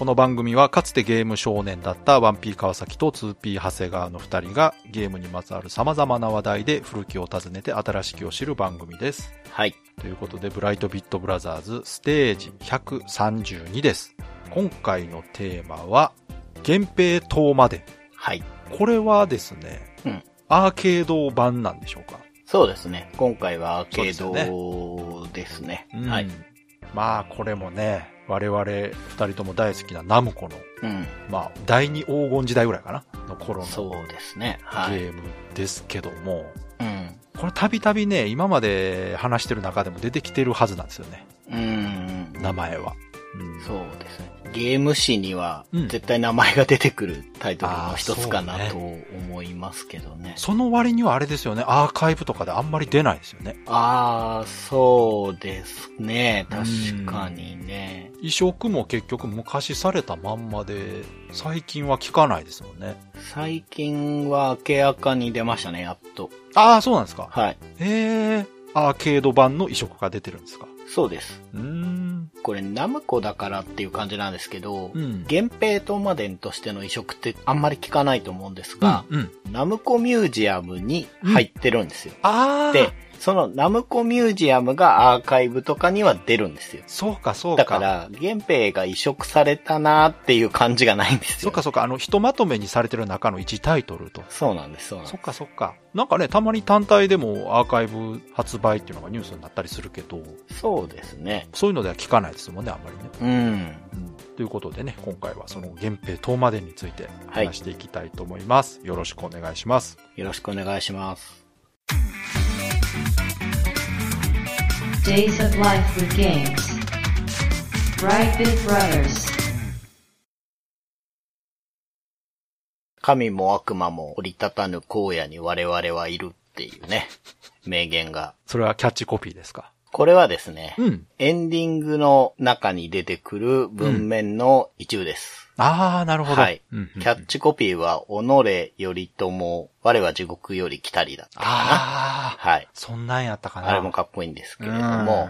この番組はかつてゲーム少年だったワンピー川崎と 2P 長谷川の二人がゲームにまつわる様々な話題で古きを訪ねて新しきを知る番組です。はい。ということで、ブライトビットブラザーズステージ132です。今回のテーマは、源平島まで。はい。これはですね、うんアーケード版なんでしょうか？そうですね。今回はアーケードですね。うんはい。まあ、これもね、我々二人とも大好きなナムコの、うん。まあ、第二黄金時代ぐらいかなの頃のそうですね。はい。ゲームですけども、うん。これたびたびね、今まで話してる中でも出てきてるはずなんですよね。うん。名前は。うんそうですね。ゲーム誌にはうん絶対名前が出てくるタイトルの一つかあなーそうと思いますけどね。その割にはあれですよね、アーカイブとかであんまり出ないですよね。ああ、そうですね。確かにね。移植も結局昔されたまんまで、最近は聞かないですもんね。最近は明らかに出ましたね、やっと。ああ、そうなんですか。はい。ええアーケード版の移植が出てるんですか。そうです。うーん。これナムコだからっていう感じなんですけど、うん。源平島までとしての移植ってあんまり聞かないと思うんですが、うん。うん。ナムコミュージアムに入ってるんですよ。ああ。で、そのナムコミュージアムがアーカイブとかには出るんですよ。そうか、そうか。だから、源平が移植されたなーっていう感じがないんですよ。そっかそっか、あの、ひとまとめにされてる中の1タイトルと。そうなんです、そうなんです。そっかそっか。なんかね、たまに単体でもアーカイブ発売っていうのがニュースになったりするけど、そうですね。そういうのでは聞かないですもんね、あんまりね。うん。うん。ということでね、今回はその源平島までについて話していきたいと思います。よろしくお願いします。よろしくお願いします。Days of Life with Games. Brightbit Brothers. 神も悪魔も折り立たぬ荒野に我々はいるっていうね、名言が。それはキャッチコピーですか？これはですね、うん。エンディングの中に出てくる文面の一部です。あー、なるほど。はい。うんうんうんキャッチコピーは、己よりとも、我は地獄より来たりだったかな。あー。はい。そんなんやったかな。あれもかっこいいんですけれども、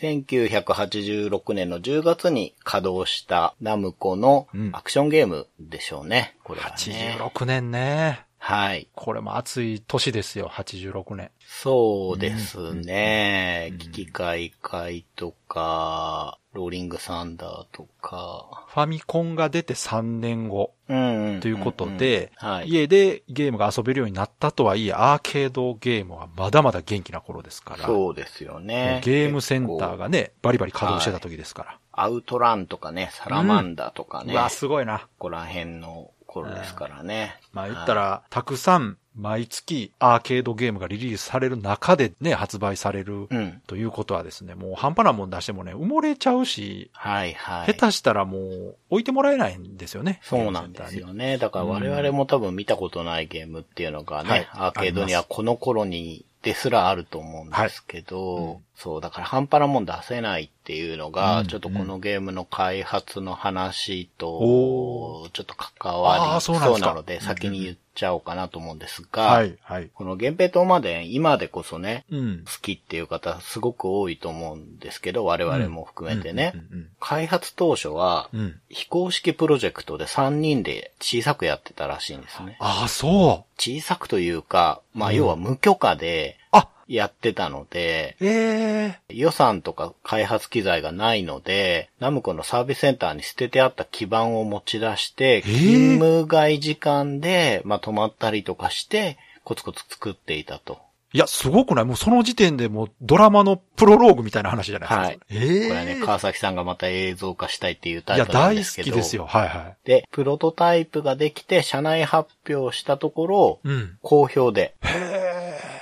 1986年の10月に稼働したナムコのうんアクションゲームでしょうね。これはね。86年ね。はい。これも熱い年ですよ、86年。そうですね。うん機器開会とか、ローリングサンダーとか。ファミコンが出て3年後うんうん。ということで。家でゲームが遊べるようになったとはいえ、アーケードゲームはまだまだ元気な頃ですから、そうですよね。ゲームセンターがね、バリバリ稼働してた時ですから。アウトランとかね、サラマンダーとかね。うわ、すごいな。ここら辺の頃ですからね。まあ言ったら、たくさん毎月アーケードゲームがリリースされる中でね、発売されるうん。ということはですね、もう半端なもん出してもね、埋もれちゃうし、はいはい。下手したらもう置いてもらえないんですよね。そうなんですよね。だから我々も多分見たことないゲームっていうのがね、はいアーケードにはこの頃にですらあると思うんですけど、はい。うん。そう、だから半端なもん出せないっていうのが、うんちょっとこのゲームの開発の話おと、ちょっと関わりそうなので、先に言っちゃおうかなと思うんですが、はい、はい。この源平島まで今でこそね、うん。好きっていう方すごく多いと思うんですけど、我々も含めてね。うん開発当初は。非公式プロジェクトで3人で小さくやってたらしいんですね。ああ、そう。小さくというか、まあうん要は無許可であ、やってたので、ええ予算とか開発機材がないので、ナムコのサービスセンターに捨ててあった基板を持ち出して、ー勤務外時間で、まあ泊まったりとかして、コツコツ作っていたと。いや、すごくない？もうその時点でもうドラマのプロローグみたいな話じゃないですか。はいええこれはね、川崎さんがまた映像化したいっていうタいや、イプなん大ですけど。好きですよ。はいはで、プロトタイプができて、社内発表したところ、い。うん。好評で、へえ。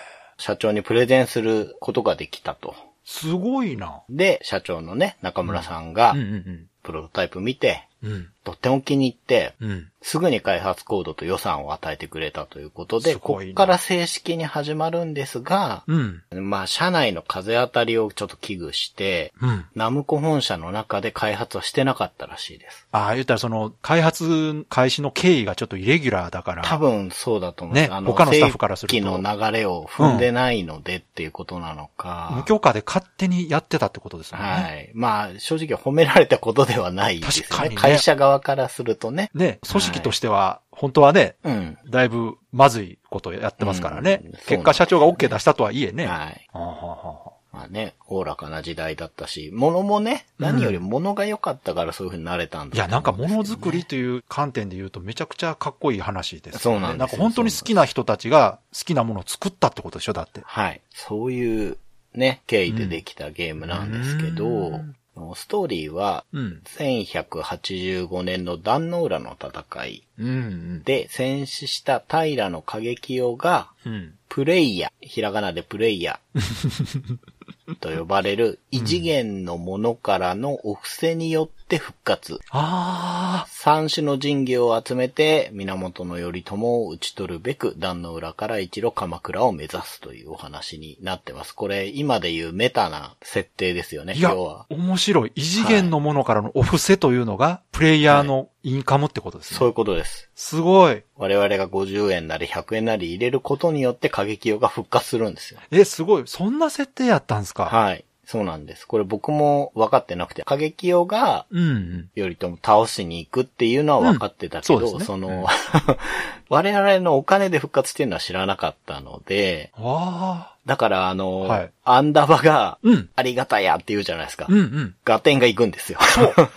社長にプレゼンすることができたと。すごいな。で、社長のね、中村さんがうん、うんプロトタイプ見て、うん。うん。とっても気に入って、うん。すぐに開発コードと予算を与えてくれたということで、こっから正式に始まるんですが、うん。まあ、社内の風当たりをちょっと危惧して、うん。ナムコ本社の中で開発はしてなかったらしいです。ああ、言ったらその、開発開始の経緯がちょっとイレギュラーだから。多分そうだと思います。ねあ他のスタッフからするとの流れを踏んでないのでっていうことなのか。無許可で勝手にやってたってことですね。はい。まあ、正直褒められたことではないですよね。確かにね会社側からするとね。ね、組織としては、本当はね、うん。だいぶまずいことをやってますからね。うんそう結果社長が OK 出したとはいえね。はい。はあはあはまあね、おおらかな時代だったし、物もね、何より物が良かったからそういう風になれたんだあいや、なんかものづくりりという観点で言うとめちゃくちゃかっこいい話です、ね。そうなんですよなんか本当に好きな人たちが好きなものを作ったってことでしょだって。はい。そういうね、経緯でできたゲームなんですけど、うんストーリーは、うん。1185年の壇の浦の戦い。で戦死した平の過激王が、うん。プレイヤ、ひらがなでプレイヤ と呼ばれる異次元のものからのお布施によって復活。あ三種の神器を集めて、源頼朝を討ち取るべく、壇の浦から一路鎌倉を目指すというお話になってます。これ、今でいうメタな設定ですよね、あ。いや要は、。面白い。異次元のものからのお布施というのが、プレイヤーのインカムってことですね。そういうことです。すごい。我々が50円なり100円なり入れることによって過激王が復活するんですよ。え、すごい。そんな設定やったんすか？はい。そうなんです。これ僕も分かってなくて、過激王がうんうん。頼朝倒しに行くっていうのは分かってたけど、うんそねその、我々のお金で復活っていうのは知らなかったので。だからあの、はいアンダバが、うん。ありがたやって言うじゃないですか。うんうん。合点が行くんですよ。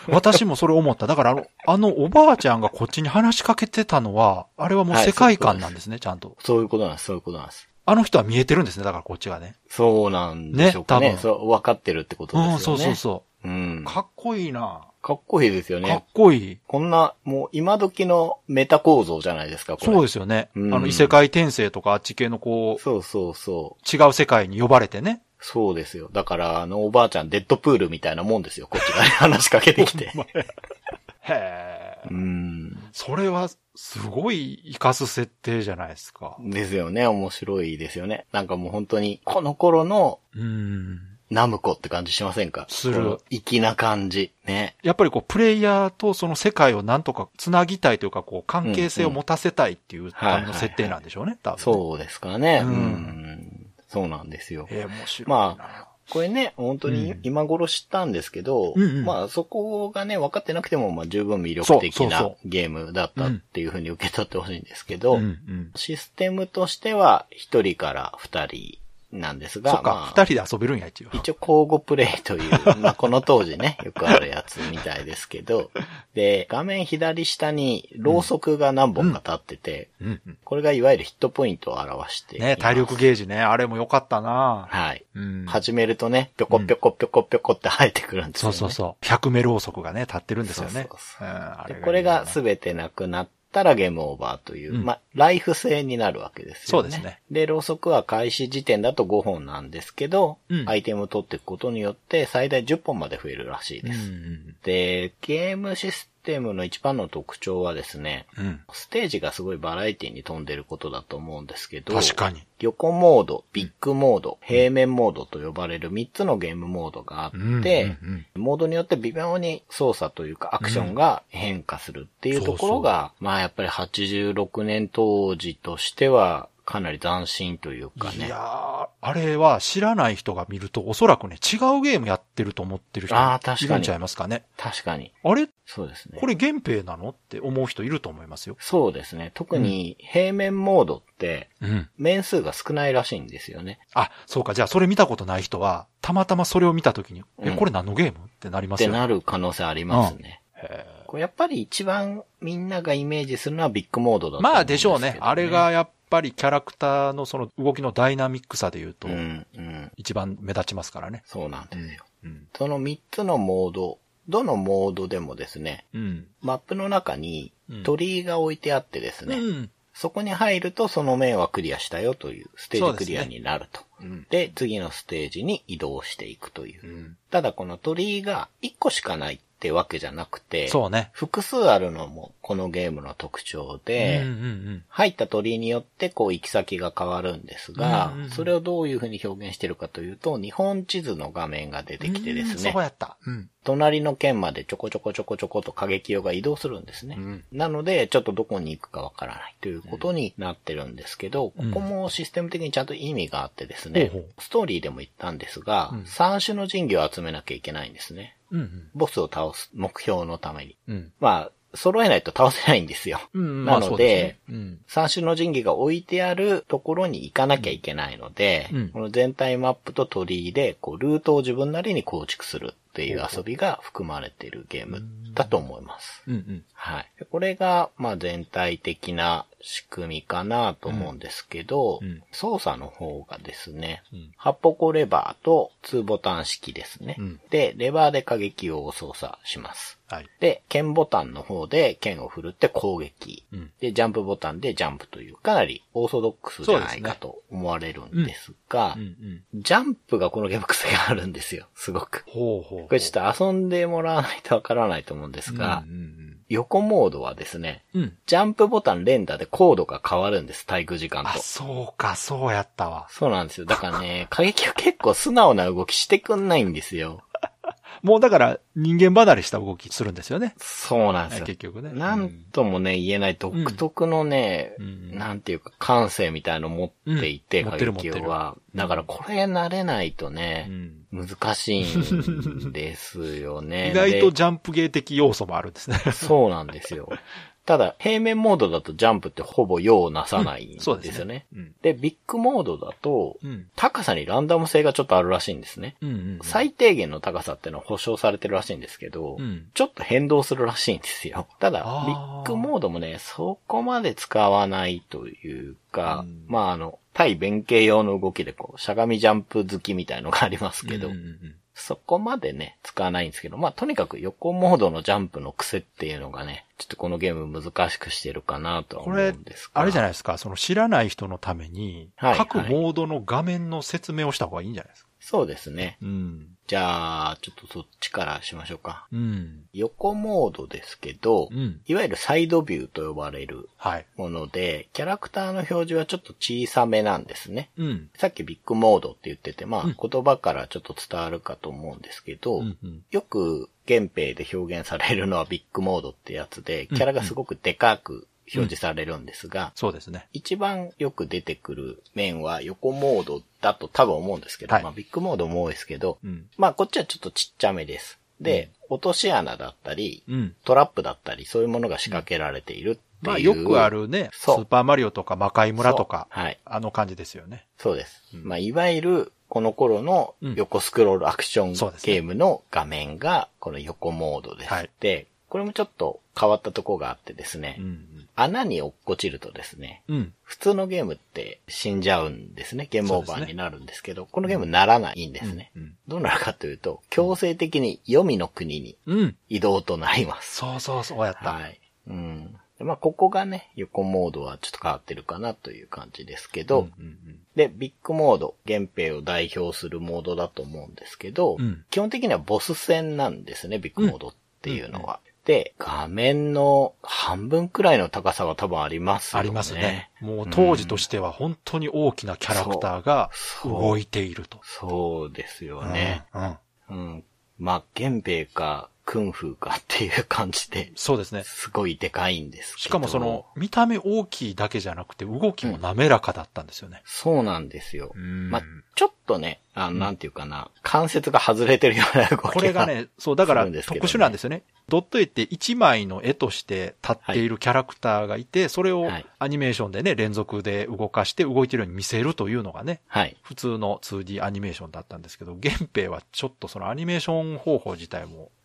私もそれ思った。だからあの、あのおばあちゃんがこっちに話しかけてたのは、あれはもうはい世界観なんですね、ちゃんと。そういうことなんです、そういうことなんです。あの人は見えてるんですね、だからこっちがね。そうなんでしょうかね。ね多分そう、分かってるってことですよね。うん、そうそうそう。うん。かかっこいいなっこいいですよかっね。こいい。こんな、もう今時のメタ構造じゃないですか、これ。そうですよね。うんあの、異世界転生とかあっち系のこう、そうそうそう。違う世界に呼ばれてね。そうですよ。だから、あの、おばあちゃん、デッドプールみたいなもんですよ。こっちがね話しかけてきて。へえ。うん。それは、すごい活かす設定じゃないですか。ですよね。面白いですよね。なんかもう本当に、この頃のうん。ナムコって感じしませんか？する粋な感じ。ね。やっぱりこう、プレイヤーとその世界をなんとか繋ぎたいというか、こう、関係性を持たせたいっていうための設定なんでしょうね、多分ね。そうですかね。ううんん。そうなんですよ。えー、面白いな。まあ、これね、本当にうん。今頃知ったんですけど、うんうん。まあそこがね、分かってなくても、まあ十分魅力的なゲームだったっていうふうに受け取ってほしいんですけど、うんうん。システムとしては一人から二人なんですが、そっか、まあ二人で遊べるんや、一応。一応交互プレイという、まあこの当時ね、よくあるやつみたいですけど、で、画面左下にろうそくが何本か立ってて、うんうん。これがいわゆるヒットポイントを表して。ね、体力ゲージね、あれも良かったなはい。うん。始めるとね、ぴょこぴょこぴょこぴょこって生えてくるんですよね。そうそうそう。100メろうそくがね、立ってるんですよね。そうそううんあれでこれが全てなくなったらゲームオーバーという、うんまあ、ライフ制になるわけですよね。そうですね。で、ろうそくは開始時点だと5本なんですけど、うんアイテムを取っていくことによって最大10本まで増えるらしいです。うんで、ゲームシステムの一番の特徴はですね、うん。うん。ステージがすごいバラエティに富んでることだと思うんですけど、確かに。横モード、ビッグモード、平面モードと呼ばれる3つのゲームモードがあって、うんうんうんモードによって微妙に操作というかアクションが変化するっていうところが、まあやっぱり86年当時としてはかなり斬新というかね。いやー、あれは知らない人が見ると、おそらくね、違うゲームやってると思ってる人いるんちゃいますかね。確かに。あれ？そうですね。これ原兵なのって思う人いると思いますよ。そうですね。特に平面モードってうん。面数が少ないらしいんですよね。あ、そうか。じゃあ、それ見たことない人は、たまたまそれを見たときに、え、うんこれ何のゲーム？ってなりますよ。ってなる可能性ありますね。へこれやっぱり一番みんながイメージするのはビッグモードだと思うんですけど、あでしょうね。あれがやっぱりキャラクターのその動きのダイナミックさで言うとう、ん、うん。一番目立ちますからね。そうなんですよ。うん。その3つのモード、どのモードでもですね、うん。マップの中にうん鳥居が置いてあってですね、うん。そこに入るとその面はクリアしたよというステージクリアになると。うん。で次のステージに移動していくという。うん。ただこの鳥居が1個しかないっってわけじゃなくて、そうね。複数あるのもこのゲームの特徴で、うんうんうん。入った鳥居によってこう行き先が変わるんですが、うんうんうんそれをどういうふうに表現してるかというと、日本地図の画面が出てきてですねうんそう、やった。うん。隣の県までちょこちょこちょこちょこと過激用が移動するんですね。うんなので、ちょっとどこに行くかわからないということになってるんですけど、うんここもシステム的にちゃんと意味があってですね、ほうほうストーリーでも言ったんですが、うん三種の神器を集めなきゃいけないんですね。うんうん。ボスを倒す目標のために。うん。まあ、揃えないと倒せないんですよ。うん。なのでまあそうすねうん。三種の神器が置いてあるところに行かなきゃいけないので、うんこの全体マップと鳥居で、こう、ルートを自分なりに構築するっていう遊びが含まれているゲームだと思います。うんうん。はい。でこれが、まあ全体的な仕組みかなと思うんですけど、うん操作の方がですね、うん8ポコレバーと2ボタン式ですね。うんで、レバーで過激を操作します。はい。で、剣ボタンの方で剣を振るって攻撃。うんで、ジャンプボタンでジャンプという、かなりオーソドックスじゃないかと思われるんですが、うんうん。ジャンプがこのゲーム癖があるんですよ、すごく。ほうほうほう。これちょっと遊んでもらわないとわからないと思うんですが、うんうん横モードはですね、うん。うん。ジャンプボタン連打でコードが変わるんです、滞空時間あ、と。そうか、そうやったわ。そうなんですよ。だからね、過激は結構素直な動きしてくんないんですよ。もうだから人間離れした動きするんですよね。そうなんですよ。結局ね。なんともね、言えない独特のね、うんなんていうか感性みたいの持っていて、うん持過激は。だからこれ慣れないとうね、ん。難しいんですよね。意外とでジャンプゲー的要素もあるんですね。そうなんですよ。ただ、平面モードだとジャンプってほぼ用をなさないんですよそうですね。うん。で、ビッグモードだと、うん。高さにランダム性がちょっとあるらしいんですね。うんうん。最低限の高さってのは保証されてるらしいんですけど、うん。ちょっと変動するらしいんですよ。ただビッグモードもね、そこまで使わないというか、うんまああの、対弁慶用の動きでこう、しゃがみジャンプ好きみたいのがありますけど、うんうんうんそこまでね、使わないんですけど、まあとにかく横モードのジャンプの癖っていうのがね、ちょっとこのゲーム難しくしてるかなとは思うんです、が。あれじゃないですか、その知らない人のために、はい各モードの画面の説明をした方がいいんじゃないですか？そうですね。うん。じゃあ、ちょっとそっちからしましょうか。うん。横モードですけど、うん。いわゆるサイドビューと呼ばれるはい。もので、キャラクターの表示はちょっと小さめなんですね。うん。さっきビッグモードって言ってて、まあ、うん言葉からちょっと伝わるかと思うんですけど、うんうん。よく原兵で表現されるのはビッグモードってやつで、キャラがすごくでかく表示されるんですが、そうですね。一番よく出てくる面は横モードだと多分思うんですけど、はいまあビッグモードも多いですけど、うん。まあこっちはちょっとちっちゃめです。で、落とし穴だったり、うん。トラップだったり、そういうものが仕掛けられているっていう。まあよくあるね、スーパーマリオとか魔界村とか、はい。あの感じですよね。そうです。うんまあ、いわゆる、この頃のうん横スクロールアクションゲームの画面が、この横モードです。はいで、これもちょっと変わったとこがあってですね、うん。穴に落っこちるとですね、うん。普通のゲームって死んじゃうんですね。ゲームオーバーになるんですけど、このゲームならないんですね。うん。どうなるかというと、強制的に黄泉の国にうん。移動となります。そうそうそうやった。はい。うん。でまあ、ここがね、横モードはちょっと変わってるかなという感じですけど、うんうんで、ビッグモード、原兵を代表するモードだと思うんですけど、うん基本的にはボス戦なんですね、ビッグモードっていうのは。で、画面の半分くらいの高さは多分ありますよね。ありますね。もう当時としては本当に大きなキャラクターが動いていると。そうですよね。うん。うんうん。まあ、原兵か、クンフーかっていう感じで、そうですね。すごいでかいんです。しかもその、見た目大きいだけじゃなくて動きも滑らかだったんですよね。そうなんですよ。んまあ、ちょっとね、あの、なんていうかな、関節が外れてるような動きが。これがね、そう、だから特殊なんですよね。ドット絵って一枚の絵として立っているキャラクターがいて、それをはいアニメーションでね、連続で動かして動いてるように見せるというのがね、はい。普通の 2D アニメーションだったんですけど、原兵はちょっとそのアニメーション方法自体も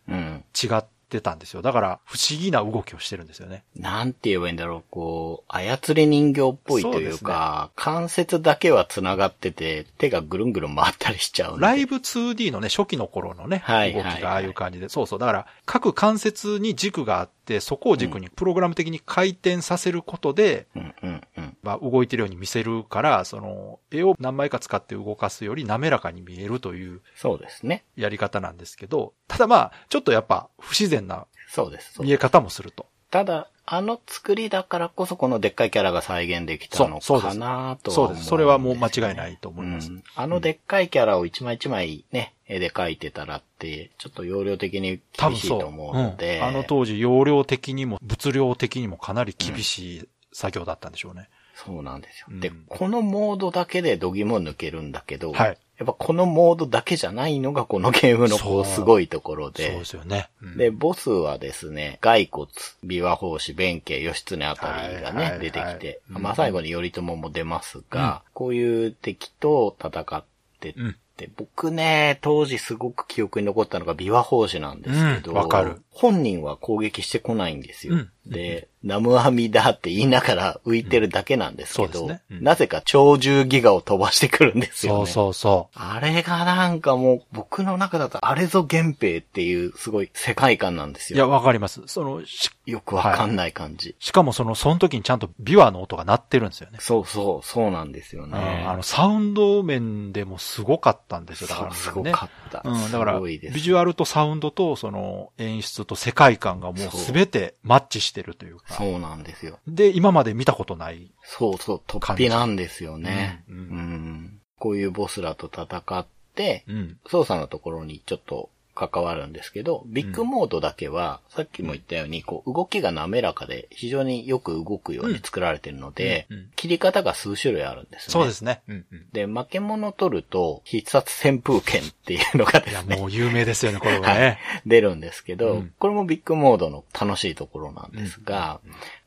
うん。違ってたんですよ。だから不思議な動きをしてるんですよね。なんて言えばいいんだろう、こう、操り人形っぽいというか、関節だけは繋がってて、手がぐるんぐるん回ったりしちゃう。ライブ 2D のね、初期の頃のね、はい動きがああいう感じで、そうそう。だから、各関節に軸があって、そこを軸にプログラム的に回転させることで、うんうんうん。まあ、動いてるように見せるから、その、絵を何枚か使って動かすより滑らかに見えるというそうですね。やり方なんですけど、ただまあ、ちょっとやっぱ不自然なそうです。そう見え方もすると。ただ、あの作りだからこそこのでっかいキャラが再現できたのかなとは思うんそうです。それはもう間違いないと思います。うんあのでっかいキャラを一枚一枚ね、絵で描いてたらって、ちょっと容量的に厳しい。と思うので、うんあの当時、容量的にも物量的にもかなり厳しい作業だったんでしょうね。そうなんですよ。うんで、このモードだけで度肝抜けるんだけど、はいやっぱこのモードだけじゃないのがこのゲームのこうすごいところそうでで、すよね。うん。で、ボスはですね、骸骨、琵琶法師、弁慶、義経あたりがね、はいはい出てきて、うん。まあ最後に頼朝も出ますが、こういう敵と戦ってって、うん。僕ね、当時すごく記憶に残ったのが琵琶法師なんですけど、うん。わかる。本人は攻撃してこないんですよ。うんで、ナムアミだって言いながら浮いてるだけなんですけど、ですねうんなぜか超重ギガを飛ばしてくるんですよね。そうそうそう。あれがなんかもう僕の中だとあれぞ源平っていうすごい世界観なんですいや、よ。わかります。その、し、よくわかんない感じ。しかもその、その時にちゃんと琵琶の音が鳴ってるんですよね。そうそう、そうなんですよね。うんあの、サウンド面でもすごかったんですよ。だから、そうすごねかった。うん、だから、ビジュアルとサウンドと、その、演出と世界観がもうすべてマッチしてるというか。そうなんですよ。で、今まで見たことない。そうそう、突飛なんですよね。ううんん、こういうボスらと戦って、うん。操作のところにちょっと関わるんですけど、ビッグモードだけは、さっきも言ったように、こう、動きが滑らかで、非常によく動くように作られてるので、うんうん切り方が数種類あるんですね。そうですね。うんうん。で、負け物取ると、必殺旋風剣っていうのがでいや、すね、もう有名ですよね、これははいね。出るんですけど、うんこれもビッグモードの楽しいところなんですが、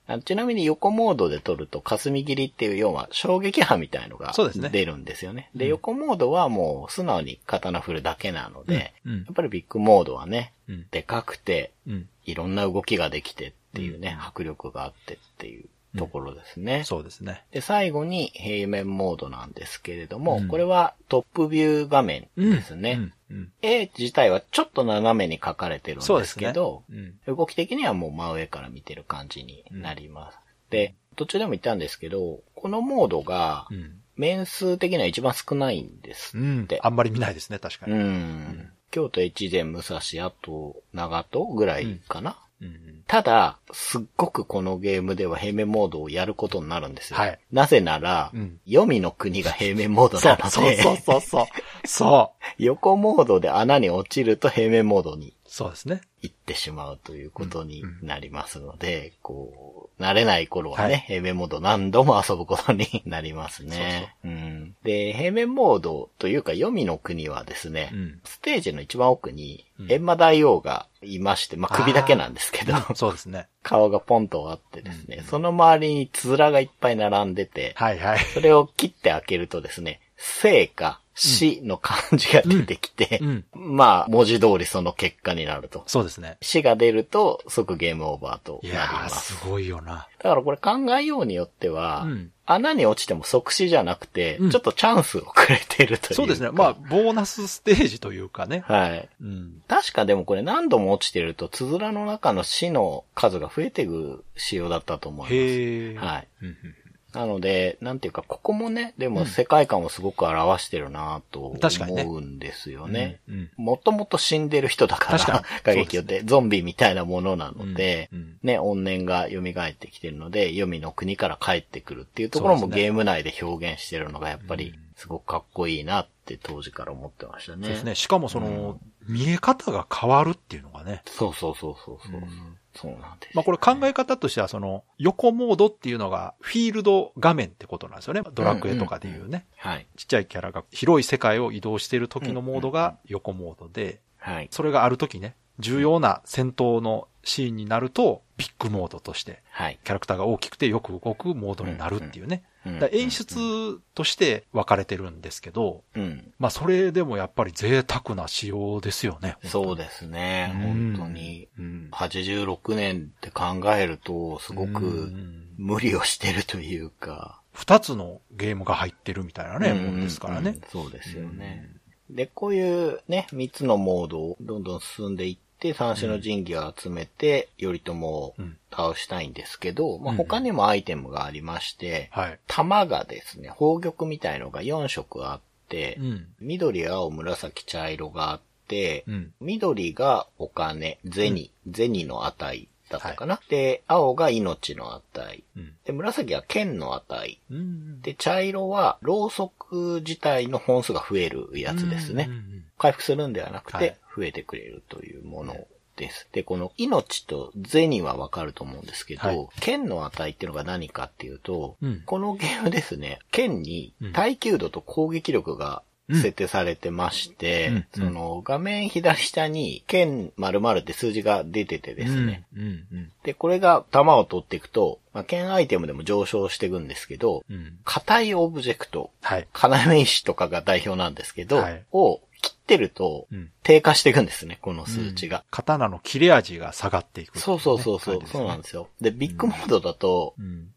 あちなみに横モードで取ると、霞切りっていう、要は衝撃波みたいのが出るんですよね。で、横モードはもう素直に刀振るだけなので、うん。うん。やっぱりビッグモードはね、うん。でかくて、うん。いろんな動きができてっていうね、迫力があってっていうところですね。そうですね。で、最後に平面モードなんですけれども、うん。これはトップビュー画面ですね。うん。うん。絵自体はちょっと斜めに描かれてるんですけど、うん。動き的にはもう真上から見てる感じになります。で、途中でも言ったんですけど、このモードがう、ん。面数的には一番少ないんですうんって。あんまり見ないですね、確かうに。ん。京都越前武蔵、あと長門ぐらいかな。うん。ただ、すっごくこのゲームでは平面モードをやることになるんですよ。はいなぜなら、うん黄泉の国が平面モードなので、そうそうそうそう。そう。横モードで穴に落ちると平面モードにそうですね。行ってしまうということになりますので、こう、慣れない頃はね、はい。平面モード何度も遊ぶことになりますね。うん、で、平面モードというか、黄泉の国はですね、うん。ステージの一番奥に、うん。閻魔大王がいまして、まあ、首だけなんですけど、そうですね。顔がポンとあってですね、うん。その周りにつづらがいっぱい並んでて、はいはい。それを切って開けるとですね、生か死の漢字が出てきて、うん。まあ、文字通りその結果になると。そうですね。死が出ると即ゲームオーバーといなります。すごいよな。だからこれ考えようによっては、うん穴に落ちても即死じゃなくて、うんちょっとチャンスをくれてるというか。そうですね。まあ、ボーナスステージというかね。はい。うん。確かでもこれ何度も落ちてると、つづらの中の死の数が増えていく仕様だったと思います。へえ。はい。うんうんなので、なんていうか、ここもね、でうんも世界観をすごく表してるなと思うんですよね。もともと死んでる人だから、過激 で、ゾンビみたいなものなので、うんうんね、怨念が蘇ってきてるので、黄泉の国から帰ってくるっていうところもゲーム内で表現してるのがやっぱりうんすごくかっこいいなって当時から思ってましたね。そうですね。しかもその、見え方が変わるっていうのがね。そうそうそうそうそう。うんそうなんですよ、まあこれ考え方としてはその、横モードっていうのがフィールド画面ってことなんですよね。ドラクエとかでいうね。はい。ちっちゃいキャラが広い世界を移動している時のモードが横モードで、はい。それがある時ね、重要な戦闘のシーンになると、ビッグモードとして、はい。キャラクターが大きくてよく動くモードになるっていうね。うんだから演出として分かれてるんですけど、うん。まあそれでもやっぱり贅沢な仕様ですよね。そうですね。うん本当に。うん。86年って考えると、すごうくん無理をしてるというか。二つのゲームが入ってるみたいなね、うんもんですからね。うんそうですよね。で、こういうね、三つのモードをどんどん進んでいっって三種の神器を集めて、頼朝をうん倒したいんですけど、まあ、うん他にもアイテムがありまして、はい。玉がですね、宝玉みたいのが4色あって、うん。緑、青、紫、茶色があって、うん。緑がお金、銭、銭の値だったかな。で、青が命の値。うん。で、紫は剣の値。うん。で、茶色は、ろうそく自体の本数が増えるやつですね。うんうん回復するんではなくはい。て、増えてくれるというものです。で、この命と銭はわかると思うんですけど、はい。剣の値っていうのが何かっていうと、うん。このゲームですね、剣にうん。耐久度と攻撃力が設定されてまして、うん。その画面左下に剣〇〇って数字が出ててですね。で、これが弾を取っていくと、まあ、剣アイテムでも上昇していくんですけど、うん。硬いオブジェクト、はい。要石とかが代表なんですけど、はい。を切ってるとうん。低下していくんですね、この数値が。刀の切れ味が下がっていく、そうそうそうそう、そうなんでですよ。で、ビッグモードだと。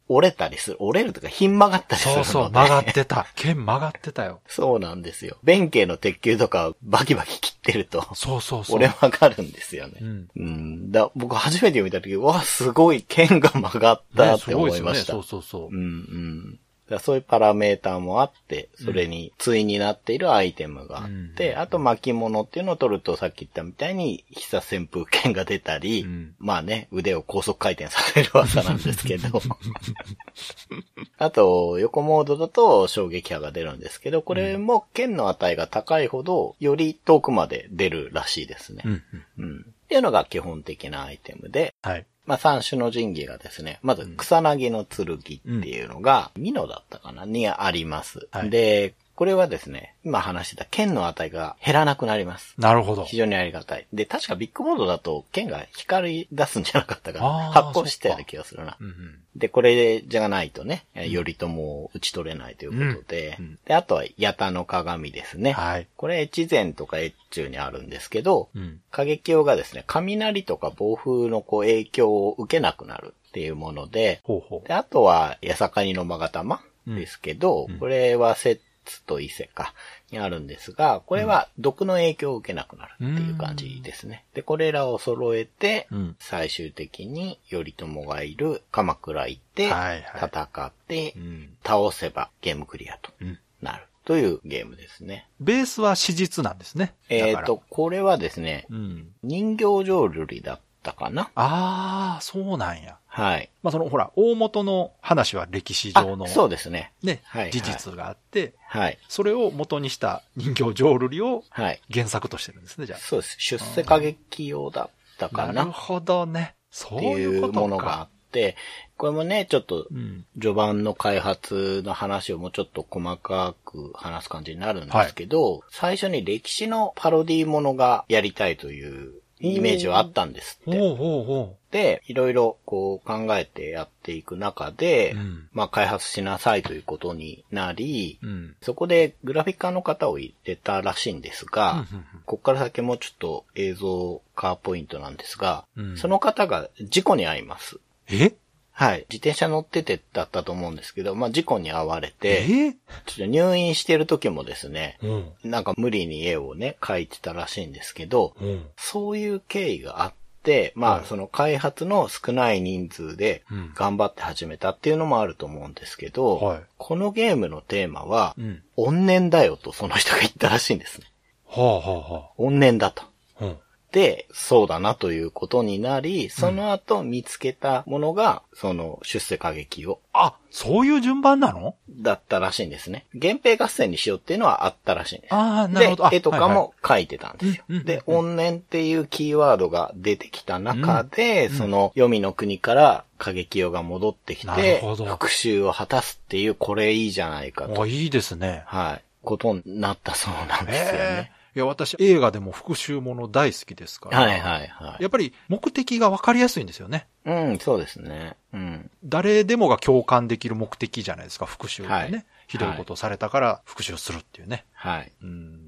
折れたりする、折れるとか、ひん曲がったりするので。そうそう、曲がってた。剣曲がってたよ。そうなんですよ。弁慶の鉄球とかバキバキ切ってると、そうそうそう。折れ曲がるんですよねう。ん。うん。だ、僕初めて見たとき、わあ、すごい剣が曲がったね、ってすごいですよね。思いました。そうそうそうう。んうん。そういうパラメーターもあって、それに対になっているアイテムがあって、うんあと巻物っていうのを取るとさっき言ったみたいに必殺旋風剣が出たり、うんまあね、腕を高速回転させる技なんですけど、あと横モードだと衝撃波が出るんですけど、これも剣の値が高いほどより遠くまで出るらしいですねう。ん。うんうん。っていうのが基本的なアイテムで、はい。まあ、三種の神器がですね、まず草薙の剣っていうのが、美濃だったかなにあります。はいで、これはですね、今話してた剣の値が減らなくなります。なるほど。非常にありがたい。で、確かビッグボードだと剣が光り出すんじゃなかったかな。発光してたような気がするな。うんうん。で、これじゃないとね、頼朝を打ち取れないということで、うんうんで、あとは、八田の鏡ですね。はい。これ、越前とか越中にあるんですけど、うん。過激用がですね、雷とか暴風のこう影響を受けなくなるっていうもので、ほうほう。であとは、八坂にの勾玉ですけど、うんこれは摂津と伊勢か、にあるんですが、これは毒の影響を受けなくなるっていう感じですね。で、これらを揃えて、うん最終的に頼朝がいる鎌倉行って、戦って、うん。倒せばゲームクリアとうん。なるというゲームですね。ベースは史実なんですね。えっ、と、、これはですね、うん。人形浄瑠璃だったかなああ、そうなんや。はい。まあ、その、ほら、大元の話は歴史あ上の、そうですね。ね、はいはい事実があって、はい。それを元にした人形浄瑠璃をはい。原作としてるんですね、じゃそうです。出世歌劇用だったあ。かなっなるほどね。そうていいううことか。ものがあって、これもね、ちょっとうん。序盤の開発の話をもうちょっと細かく話す感じになるんですけど、最初に歴史のパロディものがやりたいというイメージはあったんですって。ほうほうほで、いろいろこう考えてやっていく中で、うんまあ開発しなさいということになり、う。うん。そこでグラフィッカーの方を入れたらしいんですが、うんここから先もちょっと映像カーポイントなんですが、うんその方が事故に遭います。え？はい。自転車乗っててだったと思うんですけど、まあ事故に遭われて、えちょっと入院してる時もですね、うん。なんか無理に絵をね、描いてたらしいんですけど、うん。そういう経緯があって、まはいあその開発の少ない人数でうん頑張って始めたっていうのもあると思うんですけど、はいこのゲームのテーマは、うん。怨念だよとその人が言ったらしいんですね。はあはあは怨念だと。そうだなということになり、その後見つけたものが、その出世歌劇を、あ、そういう順番なの？だったらしいんですね。源平合戦にしようっていうのはあったらしいんです。ああ、なるほど。絵とかも描いてたんですよ。うんうんうんで、怨念っていうキーワードが出てきた中で、その、黄泉の国から歌劇用が戻ってきて、復讐を果たすっていう、これいいじゃないかと。あ、いいですね。はい。ことになったそうなんですよえね。えいや、私、映画でも復讐もの大好きですから。はいはいはい。やっぱり目的が分かりやすいんですよね。うん、そうですね。うん。誰でもが共感できる目的じゃないですか、復讐でね。はいひどいことをされたから復讐するっていうね。はい。うん。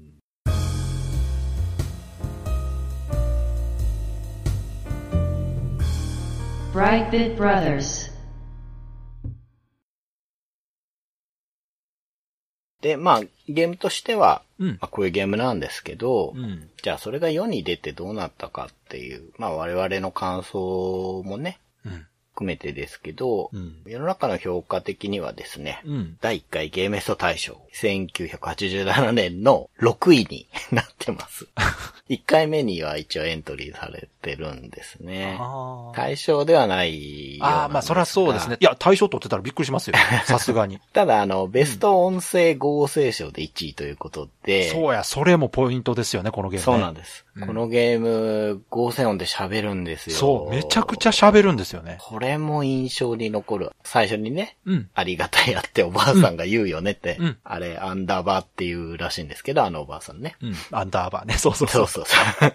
Brightbit Brothers で、まあ、ゲームとしては、うんまあ、こういうゲームなんですけど、うん。じゃあそれが世に出てどうなったかっていう、まあ我々の感想もね、うん。含めてですけど、うん。世の中の評価的にはですね、うん。第1回ゲーメスト大賞、1987年の6位になってます。1回目には一応エントリーされてるんですね。対象ではないようなんあー、まあそりゃそうですね。。いや、対象取ってたらびっくりしますよ。さすがに。ただ、あの、ベスト音声合成賞で1位ということで、そうや、それもポイントですよね、このゲーム、ね。そうなんです。うんこのゲーム、合成音で喋るんですよ。そう、めちゃくちゃ喋るんですよね。これも印象に残る。最初にね、うん。ありがたいやっておばあさんが言うよねって、うんあれ、アンダーバーっていうらしいんですけど、あのおばあさんね。うん。アンダーバーね。そうそうそ。そううそうそう。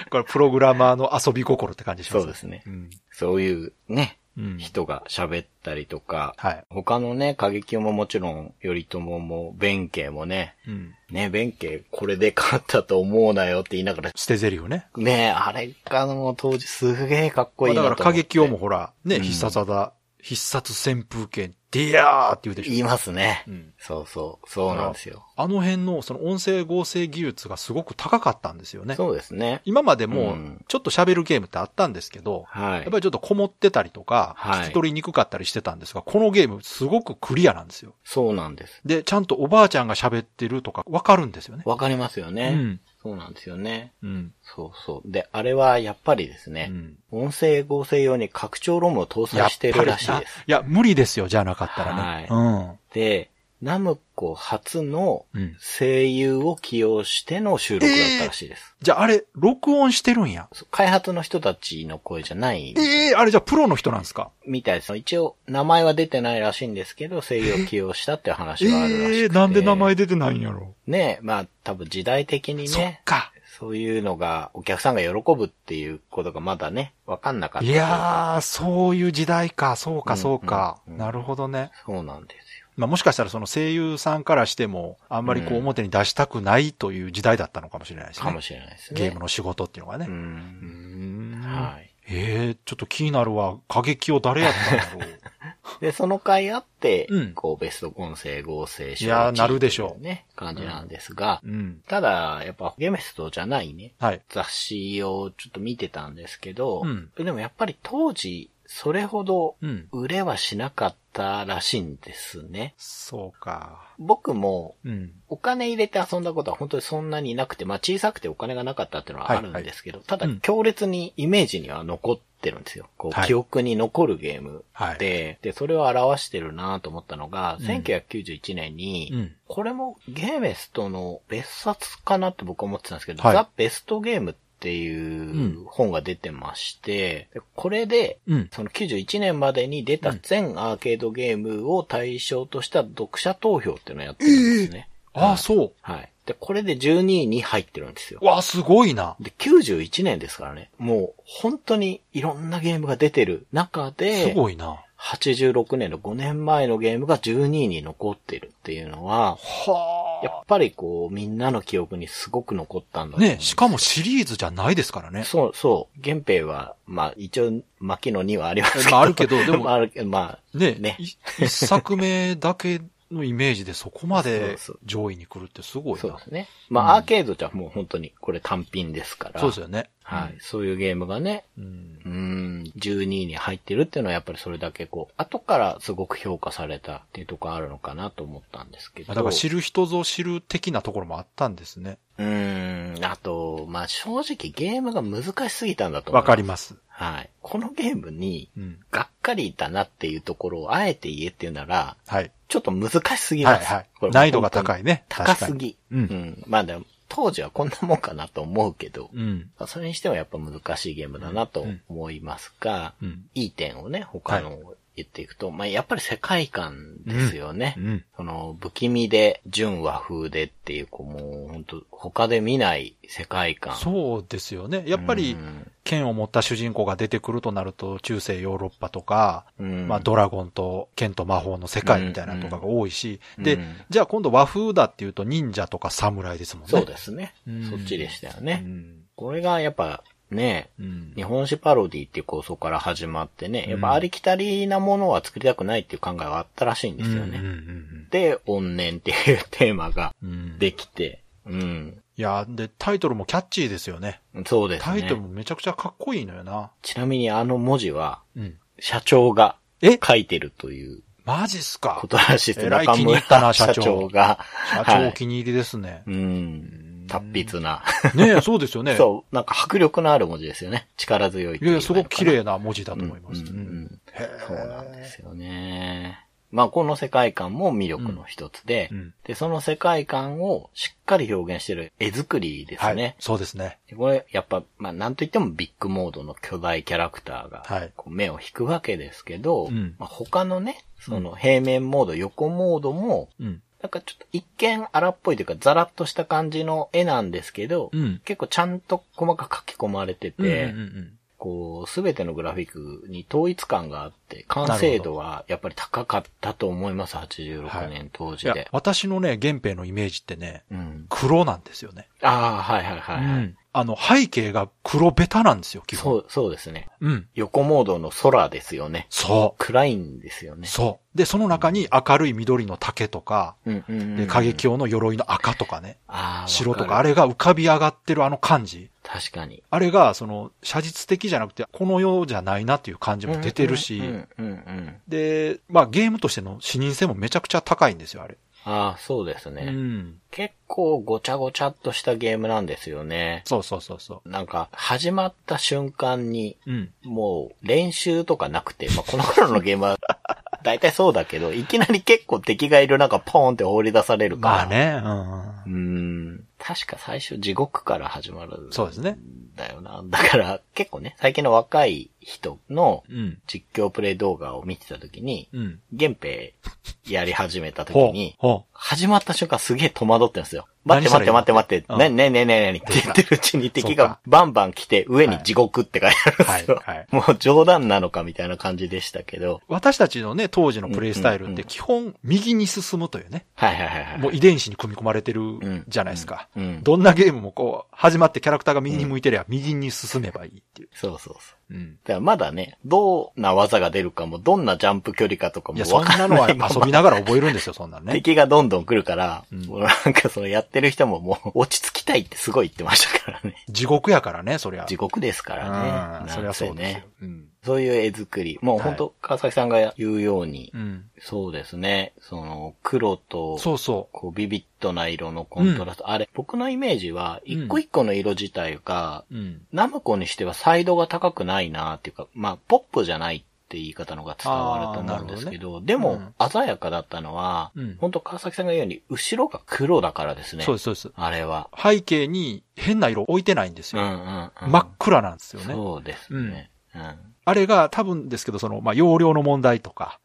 これ、プログラマーの遊び心って感じしますそうですねうん。そういうね、うん。人が喋ったりとか、はい。他のね、過激ももちろん、頼朝も、弁慶もね、うん。ね、弁慶これで勝ったと思うなよって言いながら、捨て台詞ね。ね、あれがもう当時すげえかっこいいだから、なと思って。過激をもほら、ね、うん必殺技、必殺旋風剣、ディアーって言うでしょ。言いますね。うん。そうそう、そうなんですよ。あの辺の、その音声合成技術がすごく高かったんですよね。そうですね。今までうもん、ちょっと喋るゲームってあったんですけど、はい。やっぱりちょっとこもってたりとか、はい聞き取りにくかったりしてたんですが、このゲームすごくクリアなんですよ。そうなんです。で、ちゃんとおばあちゃんが喋ってるとかわかるんですよね。わかりますよね。うん。そうなんですよね。うん。そうそう。で、あれはやっぱりですね、うん。音声合成用に拡張ロムを搭載してるらしいです。ないや、無理ですよ、じゃなかったらね。で、ナムコ初のうん。うん。声優を起用しての収録だったらしいです。じゃあ、あれ、録音してるんや。そう開発の人たちの声じゃないええあれじゃあプロの人なんですか？みたいです。一応、名前は出てないらしいんですけど、声優を起用したっていう話があるらしくて。ええなんで名前出てないんやろ？ねまあ多分時代的にそっね、か。そういうのがお客さんが喜ぶっていうことがまだね、わかんなかったい。やー、そういう時代か、そうか、うんそうか。うんうんなるほどね。そうなんですよ。まあもしかしたらその声優さんからしても、あんまりこううん表に出したくないという時代だったのかもしれないですね。かもしれないですね。ゲームの仕事っていうのがね。う。うんんはい。ええちょっと気になるわ。過激を誰やったんだろう。で、その回あって、うんこう、ベスト音声合成いやーなるでしょうね、感じなんですが、うん。ただ、やっぱ、ゲメストじゃないね、はい。雑誌をちょっと見てたんですけど、うんでもやっぱり当時、それほどうん。売れはしなかったらしいんですね。そうか。僕も、うん。お金入れて遊んだことは本当にそんなになくて、まあ小さくてお金がなかったっていうのはあるんですけど、ただうん強烈にイメージには残ってるんですよ。こう、はい記憶に残るゲームはい。で、で、それを表してるなと思ったのが、うん1991年に、うん。これもゲーメストの別冊かなって僕は思ってたんですけど、はいザ・ベストゲームっていう本が出てまして、でこれで、うん。その91年までに出た全アーケードゲームを対象とした読者投票っていうのをやってるんですね。ああ、そう。はい。で、これで12位に入ってるんですよ。わあ、すごいな。で、91年ですからね。もう、本当にいろんなゲームが出てる中すで、ごいな。86年の5年前のゲームが12位に残ってるっていうのは、はやっぱりこう、みんなの記憶にすごく残ったんだねしかもシリーズじゃないですからね。そう、そう。源平は、まあ、一応、巻きの2はありますけど。まああるけどでも まあ、あるけど、まあ、ねねい一作目だけのイメージでそこまで 上位に来るってすごいな。そうですね。まあ、うんアーケードじゃもう本当に、これ単品ですから。そうですよね。はい。そういうゲームがね、うんう。ん、12位に入ってるっていうのはやっぱりそれだけこう、後からすごく評価されたっていうところあるのかなと思ったんですけど。だから知る人ぞ知る的なところもあったんですね。うーん、あと、まあ正直ゲームが難しすぎたんだと思う。わかります。はい。このゲームに、うん。がっかりだなっていうところをあえて言えっていうなら、はい。ちょっと難しすぎます。はいはい。難易度が高いね。高。すぎ。うんうん。まあでも、当時はこんなもんかなと思うけど、うん。それにしてもやっぱ難しいゲームだなと思いますが、うん。いい点をね、他のを言っていくと、まあやっぱり世界観ですよね。うん。その、不気味で、純和風でっていう、こう、もう、本当他で見ない世界観。そうですよね。やっぱりう、ん剣を持った主人公が出てくるとなると、中世ヨーロッパとか、うんまあドラゴンと剣と魔法の世界みたいなのとかが多いし、でうん、じゃあ今度和風だっていうと忍者とか侍ですもんね。そうですねうん。そっちでしたようね。ん。これがやっぱ、ね、うん。日本史パロディっていう構想から始まってね、やっぱありきたりなものは作りたくないっていう考えはあったらしいんですよね。うんうんで、怨念っていうテーマがうんうん。できて、うん。いや、で、タイトルもキャッチーですよね。そうですタイトルね。もめちゃくちゃかっこいいのよな。ちなみにあの文字は、うん。社長がえ？書いてるというマジっすかことらしいです。えら気に入ったな村社社長長が。社はい長お気に入りですね。うん。達筆な。ねえ、そうですよね。そう、なんか迫力のある文字ですよね。力強いいやいや、すごく綺麗なな文字だと思います。そうなんですよね。まあ、この世界観も魅力の一つで、うんで、その世界観をしっかり表現してる絵作りですはいね。。そうですね。でこれ、やっぱ、まあ、なんといってもビッグモードの巨大キャラクターが、目を引くわけですけど、うんまあ、他のね、その平面モード、横モードも、うん。なんかちょっと一見荒っぽいというかザラッとした感じの絵なんですけど、うん。結構ちゃんと細かく書き込まれてて、うんうんうんこう、すべてのグラフィックに統一感があって、完成度はやっぱり高かったと思います、86年当時で、。私のね、原兵のイメージってね、うん。黒なんですよね。ああ、はいはいはい、はいうんあの、背景が黒ベタなんですよ、基本。そう、そうですね。うん。横モードの空ですよね。そ暗いんですよう。ね。そう。で、その中に明るい緑の竹とか、うんうんうん。で、過激用の鎧の赤とかね、ああ、白とか、あれが浮かび上がってるあの感じ。確かに。あれが、その、写実的じゃなくて、この世じゃないなっていう感じも出てるし、うんうん。で、まあゲームとしての視認性もめちゃくちゃ高いんですよ、あれ。ああ、そうですね。うん。結構ごちゃごちゃっとしたゲームなんですよね。そうそうそうそなんか、始まった瞬間に、う。うん。もう練習とかなくて、まあ、この頃のゲームは、大体そうだけど、いきなり結構敵がいる中ポーンって放り出されるから。まあ。ね、うん。うーん。確か最初地獄から始まる。そうですね。だよな。だから、結構ね、最近の若い人のうん。実況プレイ動画を見てた時に、うん。原兵やり始めた時ほうに、、ほ始まった瞬間すげえ戸惑ってんですよ。待って待って待って待って、うんねねねねねねって言ってるうちに敵がそうかバンバン来て上に地獄って書いてあるんですよ。はいはいもう冗談なのかみたいな感じでしたけど。う。私たちのね、当時のプレイスタイルって基本右に進むというね、はいはいはいはい。もう遺伝子に組み込まれてるじゃないですか。うんうんどんなゲームもこう、始まってキャラクターが右に向いてりゃ右に進めばいいっていう。そうそうそう。うん。だからまだね、どんな技が出るかも、どんなジャンプ距離かとかもいや、そわかんなんのはないまま遊びながら覚えるんですよ、そんなんね。敵がどんどん来るから、うんもうなんかそのやってる人ももう落ち着きたいってすごい言ってましたからね。地獄やからね、そりゃ。地獄ですからね。うん。そりゃそうね。。うん。そういう絵作り。もう本当、川崎さんが言うように、うん。そうですね。その、黒と、そうそこう、ビビッドな色のコントラスト。あれ、僕のイメージは、一個一個の色自体が、う。うん。ナムコにしてはサイドが高くないなっていうか、まあ、ポップじゃないって言い方の方が伝わると思うんですけど、でも、鮮やかだったのは、うん本当川崎さんが言うように、後ろが黒だからですね。そうです、そうです。あれは。背景に変な色置いてないんですよ。うんうん、うん。真っ暗なんですよね。そうですね。うん。あれが多分ですけど、その、まあ、容量の問題とか。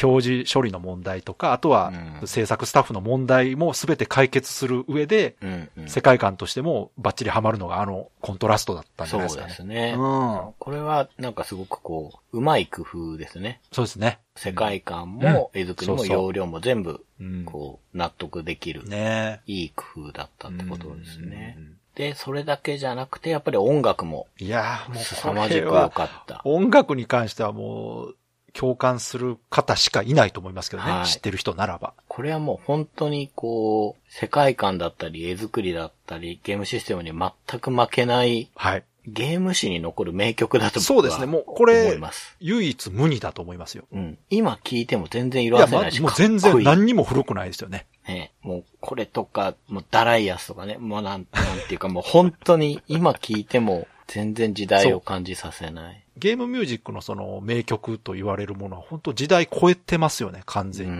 表示処理の問題とか、あとはうん制作スタッフの問題も全て解決する上で、うん、うん。世界観としてもバッチリハマるのがあのコントラストだったんじゃそうないですかね。ですね。うん。これは、なんかすごくこう、うまい工夫ですね。そうですね。世界観も、絵作りも、そうそう容量も全部、うん。こう、納得できる、ねいい工夫だったってことですねうん。で、それだけじゃなくて、やっぱり音楽も、いやーも凄うまじく良これは、かった。音楽に関してはもう、共感する方しかいないと思いますけどね。はい知ってる人ならば。これはもう本当にこう、世界観だったり、絵作りだったり、ゲームシステムに全く負けない、はい。ゲーム史に残る名曲だと僕はそうですね。もうこ思れいます。、唯一無二だと思いますよ。うん。今聞いても全然いや、ま色褪せないし、もう全然何にも古くないですよね。ね、もうこれとか、もうダライアスとかね、もうなん、なんていうかもう本当に今聞いても全然時代を感じさせない。ゲームミュージックのその名曲と言われるものは本当時代超えてますよね、完う全に。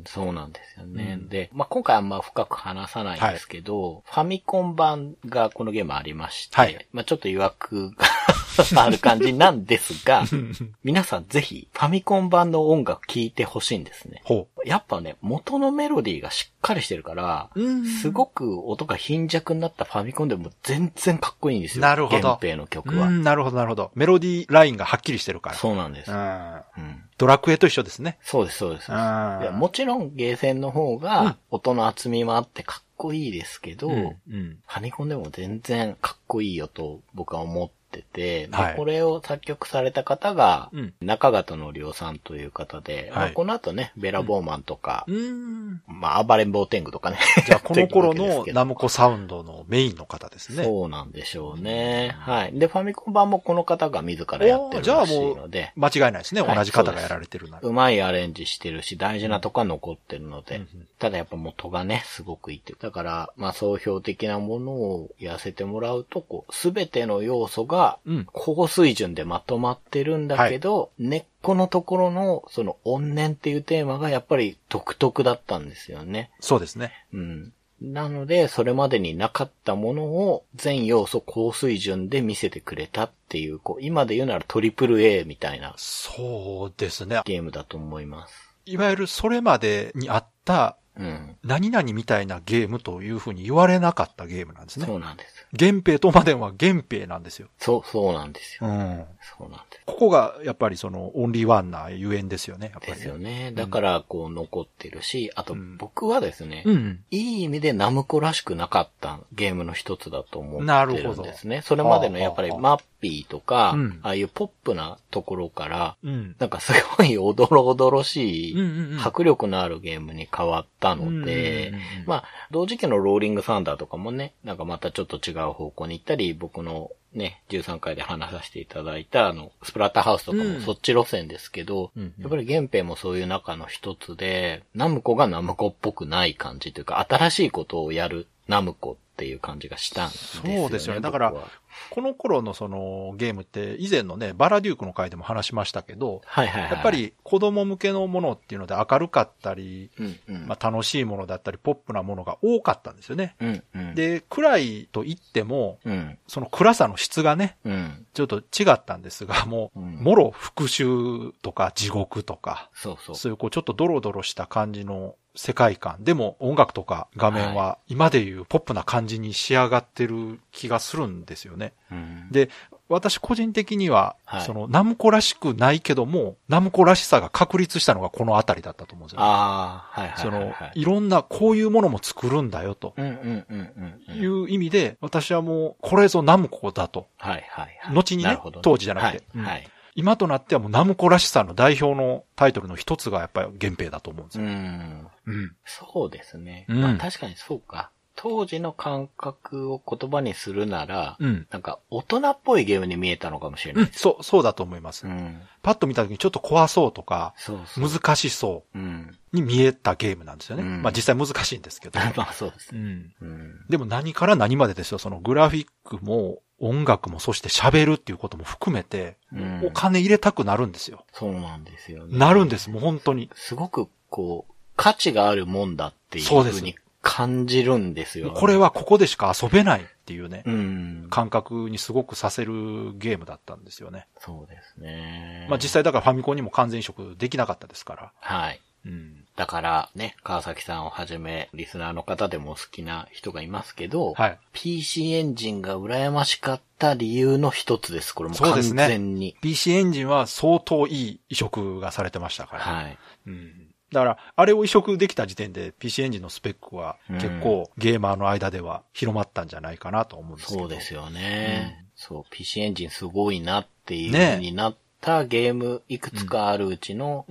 ん、そうなんですよね。うんで、まあ、今回あんま深く話さないんですけど、ファミコン版がこのゲームありまして、はいまあ、ちょっと曰くが ある感じなんですが、皆さんぜひファミコン版の音楽聴いてほしいんですね。ほやっぱね、元のメロディーがしっかりしてるから、う。うんすごく音が貧弱になったファミコンでも全然かっこいいんですよ。なるほど原平の曲は。うん、なるほど、なるほど。メロディーラインがはっきりしてるから。そうなんです。うん。うんドラクエと一緒ですね。そうです、そうです。もちろんゲーセンの方うんが音の厚みもあってかっこいいですけど、うん。ファミコンでも全然かっこいいよと僕は思ってて、ではいこれを作曲された方がうん、中方のりょうさんという方で、はいまあこの後ね、ベラボーマンとか、うん。まあ、暴れん坊天狗とかね。じゃあ、この頃のナムコサウンドのメインの方ですね。そうなんでしょうね。はい。で、ファミコン版もこの方が自らやってるらしいので、間違いないですね。はい同じ方がやられてるなら。うまいアレンジしてるし、大事なとこは残ってるので、うんうんただやっぱ元がね、すごくいいって。だから、まあ、総評的なものをやらせてもらうと、こう、すべての要素が、うん。高水準でまとまってるんだけど、根っこのところの、その、怨念っていうテーマがやっぱり独特だったんですよね。そうですね。うん。なので、それまでになかったものを全要素高水準で見せてくれたっていう、こう、今で言うならトリプル A みたいなそうですね。ゲームだと思います。いわゆるそれまでにあったうん。何々みたいなゲームというふうに言われなかったゲームなんですね。そうなんです。源平とまでは源平なんですよ。そう、そうなんですよ。ん。そうなんです。ここがやっぱりそのオンリーワンなゆえんですよね。やっぱり、ですよね。だから、こう、残ってるし、あとうん、僕はですね、うん。いい意味でナムコらしくなかったゲームの一つだと思なってるるほどんですね。それまでのやっぱりマッピーとか、うんああいうポップなところから、うん。なんかすごいおどろおどろしい、迫力のあるゲームに変わったのでまあ、同時期のローリングサンダーとかもね、なんかまたちょっと違う方向に行ったり、僕のね、13回で話させていただいた、あの、スプラッターハウスとかうん。もそっち路線ですけど、うんうん。やっぱり原平もそういう中の一つで、ナムコがナムコっぽくない感じというか、新しいことをやるナムコっていう感じがしたんですよね。そうですよねだからこの頃のそのゲームって以前のね、バラデュークの回でも話しましたけど、はいはいはい。やっぱ、り子供向けのものっていうので明るかったり、うんうん。まあ楽しいものだったり、ポップなものが多かったんですよね。うんうん。、で、暗いと言っても、うん。その暗さの質がね、うん。ちょっと違ったんですが、もう、うんもろ復讐とか地獄とか、そうそう。そういうこうちょっとドロドロした感じの世界観。でも音楽とか画面は今でいうポップな感じに仕上がってる気がするんですよね。うんで、私個人的には、はいそのナムコらしくないけども、ナムコらしさが確立したのがこのあたりだったと思うんですよ、ね。ああ、はいはいそのはいろんなこういうものも作るんだよとうんうんうんうんうん。いう意味で、私はもうこれぞナムコだと。はいはいはい。後にね当時じゃなくてはい。今となってはもうナムコらしさの代表のタイトルの一つがやっぱり源平だと思うんですうよ。ん。うん。そうですね。うんまあ確かにそうか。当時の感覚を言葉にするなら、うん。なんか大人っぽいゲームに見えたのかもしれうないで、す。んそう、そうだと思います。うん。パッと見た時にちょっと怖そうとか、そうそう。難しそうに見えたゲームなんですよね。うんまあ実際難しいんですけど。まあそうですね。うん。うん。でも何から何までですよ。そのグラフィックも音楽もそして喋るっていうことも含めて、うんお金入れたくなるんですよ。そうなんですよね。なるんです、もう本当に。すごくこう、価値があるもんだっていうふうに感じるんですよ、これはここでしか遊べないっていうね、うん。感覚にすごくさせるゲームだったんですよね。そうですね。まあ実際だからファミコンにも完全移植できなかったですから。はい。うん。だからね、川崎さんをはじめ、リスナーの方でもお好きな人がいますけど、はい。PC エンジンが羨ましかった理由の一つです。これも完そうですね全に。PC エンジンは相当いい移植がされてましたから。はい。うん。だから、あれを移植できた時点で PC エンジンのスペックは結構ゲーマーの間では広まったんじゃないかなと思うんですけど。そうですよね。そう、PC エンジンすごいなっていうね風になったゲームいくつかあるうちの。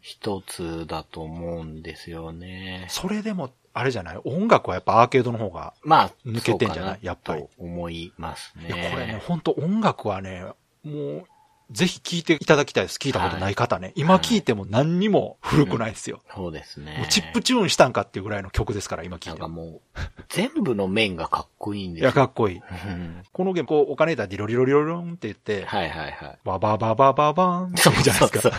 一つだと思うんですよね。それでも、あれじゃない？音楽はやっぱアーケードの方が、まあ、抜けてんじゃない？そうかやっぱりと思いますね。いや、これね、本当音楽はね、もう、ぜひ聴いていただきたいです。聞いたことない方ね。今聴いても何にも古くないですよ。そうですね。チップチューンしたんかっていうぐらいの曲ですから、今聴ないんても。かもう、全部の面がかっこいいんですよ。いや、かっこいい。うんこのゲーム、こう、お金だディロリロリロロンって言って、はいはいはい。ババババババーンってそう言うじゃないですか。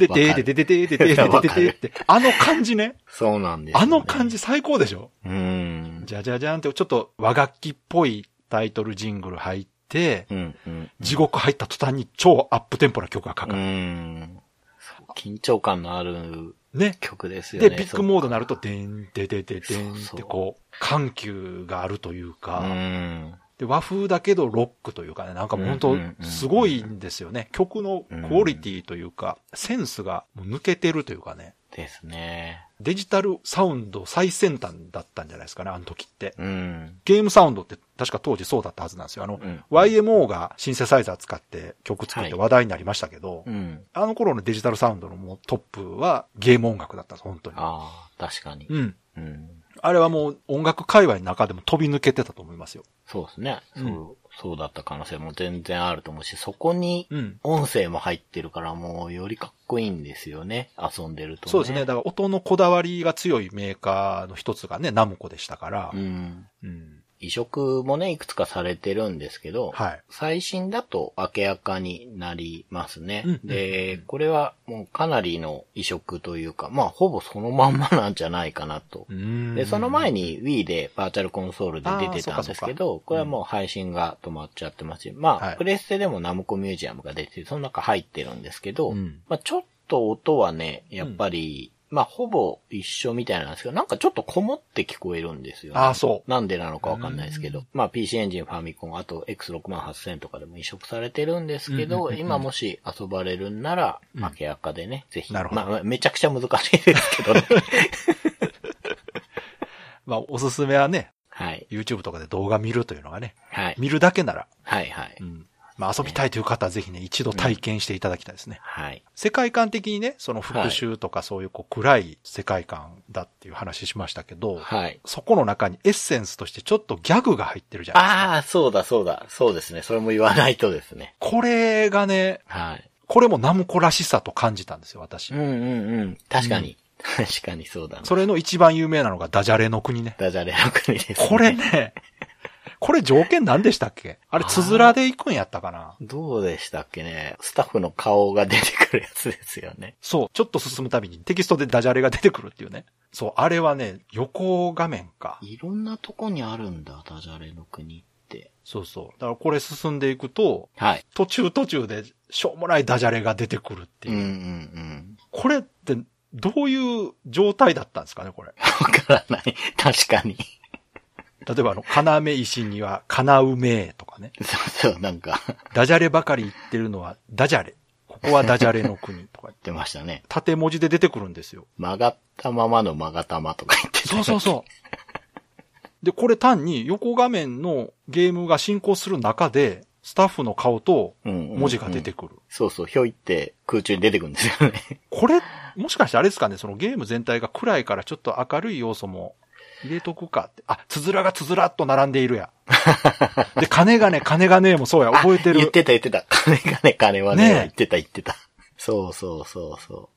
で、でーででででででででででって、あの感じね。そうなんですよね、あの感じ最高でしょうん。じゃじゃじゃんって、ちょっと和楽器っぽいタイトルジングル入って、て、うんうん。地獄入った途端に超アップテンポな曲がかうかる。緊張感のあるね。曲ですよね。で、ビッグモードになると、でん、ででででんってこう、緩急があるというか、うん。で、和風だけどロックというかね、なんかもう本当すごいんですよね。曲のクオリティというか、センスが抜けてるというかね、ですね。デジタルサウンド最先端だったんじゃないですかね、あの時って。うん。ゲームサウンドって確か当時そうだったはずなんですよ。あの、うん YMO がシンセサイザー使って曲作ってはい話題になりましたけど、うん。あの頃のデジタルサウンドのもうトップはゲーム音楽だったんです、本当に。ああ、確かに。うん。うん。あれはもう音楽界隈の中でも飛び抜けてたと思いますよ。そうですね。うんそう、そうだった可能性も全然あると思うし、そこにうん。音声も入ってるからもうよりかっこいいんですよね。遊んでるとね。そうですね。だから音のこだわりが強いメーカーの一つがね、ナムコでしたから。うん。うん。移植もね、いくつかされてるんですけど、はい。最新だと明らかになりますね。うんで、これはもうかなりの移植というか、まあほぼそのまんまなんじゃないかなと。うんで、その前に Wii でバーチャルコンソールで出てたんですけど、これはもう配信が止まっちゃってますし、まあ、はいプレステでもナムコミュージアムが出てて、その中入ってるんですけど、うんまあちょっと音はね、やっぱり、まあほぼ一緒みたいなんですけど、なんかちょっとこもって聞こえるんですよ、ね。ああ、そう。なんでなのかわかんないですけど。まあ PC エンジン、ファミコン、あと X68000 とかでも移植されてるんですけど、今もし遊ばれるんなら、うん明らかでね、ぜひ。なるほどまあまあめちゃくちゃ難しいですけどね。まあ、おすすめはね、はい。YouTube とかで動画見るというのがね、はい。見るだけなら、はいはい。うん。まあ、遊びたいという方はぜひね、一度体験していただきたいですね。はい。世界観的にね、その復讐とかそういうこう暗い世界観だっていう話しましたけど、はい。そこの中にエッセンスとしてちょっとギャグが入ってるじゃないですか。ああ、そうだそうだ。そうですね。それも言わないとですね。これがね、はい。これもナムコらしさと感じたんですよ、私うん。うんうん。確かに。確かにそうだな。それの一番有名なのがダジャレの国ね。ダジャレの国です、ね。これね、これ条件何でしたっけ？あれ、つづらで行くんやったかな？どうでしたっけね？スタッフの顔が出てくるやつですよね。そう、ちょっと進むたびにテキストでダジャレが出てくるっていうね。そう、あれはね、横画面か。いろんなとこにあるんだ、ダジャレの国って。そうそう。だからこれ進んでいくと、はい。途中途中でしょうもないダジャレが出てくるっていう。うんうんうん。これってどういう状態だったんですかね、これ？わからない。確かに。例えばあの、金目石には金うめえとかね。そうそう、なんか、ダジャレばかり言ってるのはダジャレ。ここはダジャレの国とか。出ましたね。縦文字で出てくるんですよ。曲がったままの曲がったまとか言ってたそうそうそう。で、これ単に横画面のゲームが進行する中で、スタッフの顔とうんうんうん文字が出てくる。そうそう、ひょいって空中に出てくるんですよね。これ、もしかしてあれですかね、そのゲーム全体が暗いからちょっと明るい要素も入れとくかって。あ、つづらがつづらっと並んでいるや。で、金がね、金がねもそうや、覚えてる。言ってた言ってた。金がね、金はね、ねえ言ってた言ってた。そうそうそうそう。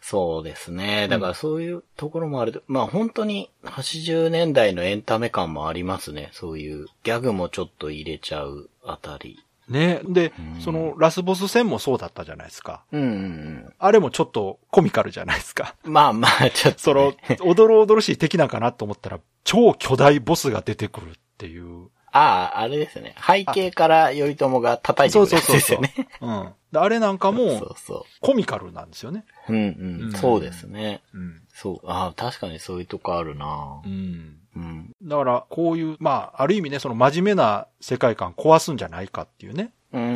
そうですね。だからそういうところもあると、まあ本当に80年代のエンタメ感もありますね。そういうギャグもちょっと入れちゃうあたり。ね。でうん、そのラスボス戦もそうだったじゃないですか。うんうんあれもちょっとコミカルじゃないですか。うん。まあまあ、ちょっと、その、おどろおどろしい敵なんかなと思ったら、超巨大ボスが出てくるっていう。ああ、あれですね。背景から頼朝が叩いてくるやつですよね。うん。であれなんかそもうそコミカルなんですよね。う。うんううんん。そうですね。うん。そう。ああ、確かにそういうとこあるなうん。うん。だから、こういう、まあ、ある意味ね、その真面目な世界観壊すんじゃないかっていうね、うんうんう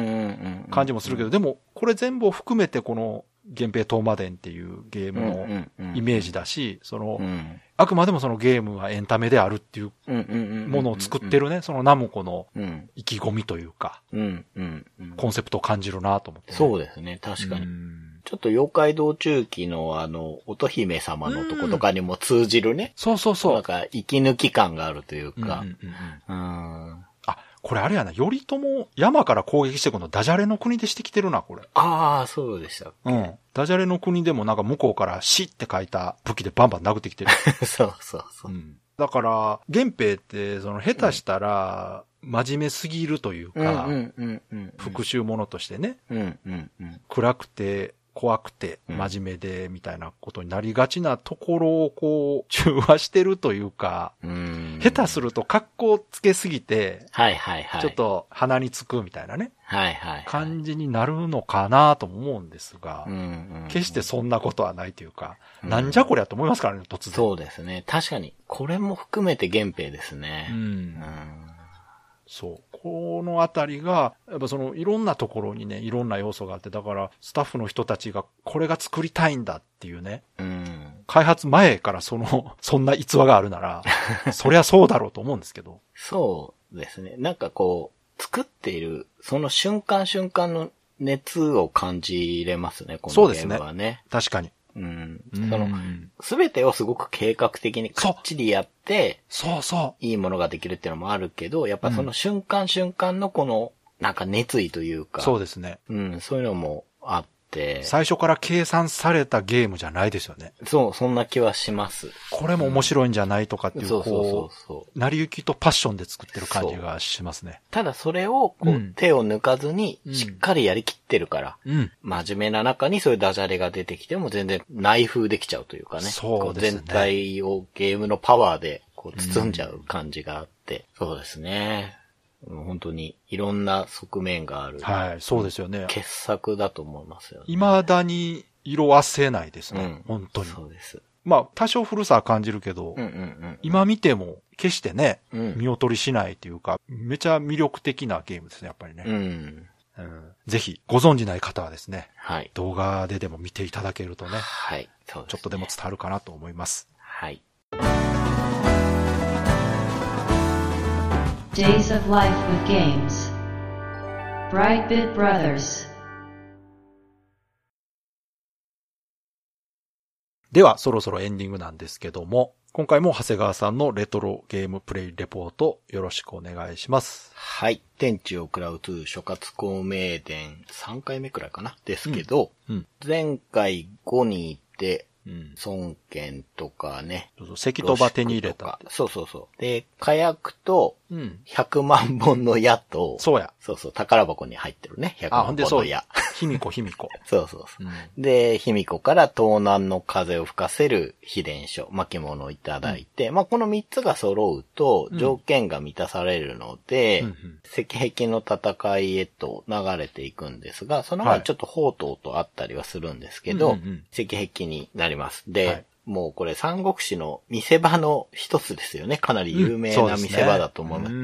ん。感じもするけど、でも、これ全部を含めてこの、源平東馬伝っていうゲームのイメージだし、そのう、ん。あくまでもそのゲームはエンタメであるっていう。ものを作ってるね、そのナムコのうん。意気込みというか。コンセプトを感じるなと思って、ね。そうですね、確かに。うんちょっと妖怪道中記のあの、乙姫様のとことかにも通じるね。そうそうそう。なんか、息抜き感があるというか。あ、これあれやな、頼朝山から攻撃してくるのダジャレの国でしてきてるな、これ。ああ、そうでした。うん。ダジャレの国でもなんか向こうから死って書いた武器でバンバン殴ってきてる。そうそうそうう。ん。だから、源平って、その下手したら、真面目すぎるというか。復讐者としてね、うんうんうん。暗くて怖くて、うん真面目で、みたいなことになりがちなところをこう、中和してるというか、うん。下手すると格好つけすぎて、はいはいはい。ちょっ。と鼻につくみたいなね、はいはい、はい。感じになるのかなとも思うんですが。決してそんなことはないというか、うんなんじゃこりゃと思いますからね、突然。そうですね。確かに、これも含めて源平ですうね。んう。ん。そう。このあたりが、やっぱそのいろんなところにね、いろんな要素があって、だからスタッフの人たちがこれが作りたいんだっていうね、うん。開発前からその、そんな逸話があるなら、そりゃそうだろうと思うんですけど。そうですね。なんかこう、作っている、その瞬間瞬間の熱を感じれますね、このゲーそうですねムはね。確かに。うん。そその、すべてをすごく計画的にかっちりやって、そうそいいものができるっていうのもあるけど、やっぱその瞬間瞬間のこの、なんか熱意というう。か、そうですね。うん、そういうのもあって、最初から計算されたゲームじゃないですよね。そう、そんな気はします。これも面白いんじゃないとかっていう、そうそうそうこそう。う、成り行きとパッションで作ってる感じがしますね。ただそれをこう、うん手を抜かずにうんしっかりやりきってるから、うん。真面目な中にそういうダジャレが出てきても全然内風できちゃうというかね。そうですねこ全体をゲームのパワーでこう包んじゃう感じがあって。そうですね。うん本当にいろんな側面がある。はい、そうですよね。傑作だと思いますよね。未だに色あせないですね。うん本当に。そうです。まあ、多少古さは感じるけど、うんうんうん。今見ても決してね、うん見劣りしないというか、めちゃ魅力的なゲームですね、やっぱりね。うん。うんぜひ、ご存知ない方はですね、はい。動画ででも見ていただけるとね、はい。そうです、ね。ちょっとでも伝わるかなと思います。はい。Days of Life with Games. Brightbit Brothers. では、そろそろエンディングなんですけども、今回も長谷川さんのレトロゲームプレイレポートよろしくお願いします。はい。天地を食らう2諸葛孔明伝3回目くらいかな？ですけど、うん。前回5に行って、うん。孫権とかね。そうそう関戸場手に入れた。そうそうそう。で、火薬とうん。100万本の矢と、そうや。そうそう、宝箱に入ってるね。100あ、ほん万でそう本の矢。。卑弥呼、卑弥呼。そうそうそう。うん。で、卑弥呼から東南の風を吹かせる秘伝書、巻物をいただいて、まあ、この3つが揃うとうん条件が満たされるので、うんうん石壁の戦いへと流れていくんですが、そのはい前ちょっと宝刀とあったりはするんですけど、うんうんうん石壁になります。で、はいもうこれ三国志の見せ場の一つですよね。かなり有名な見せ場だと思います。う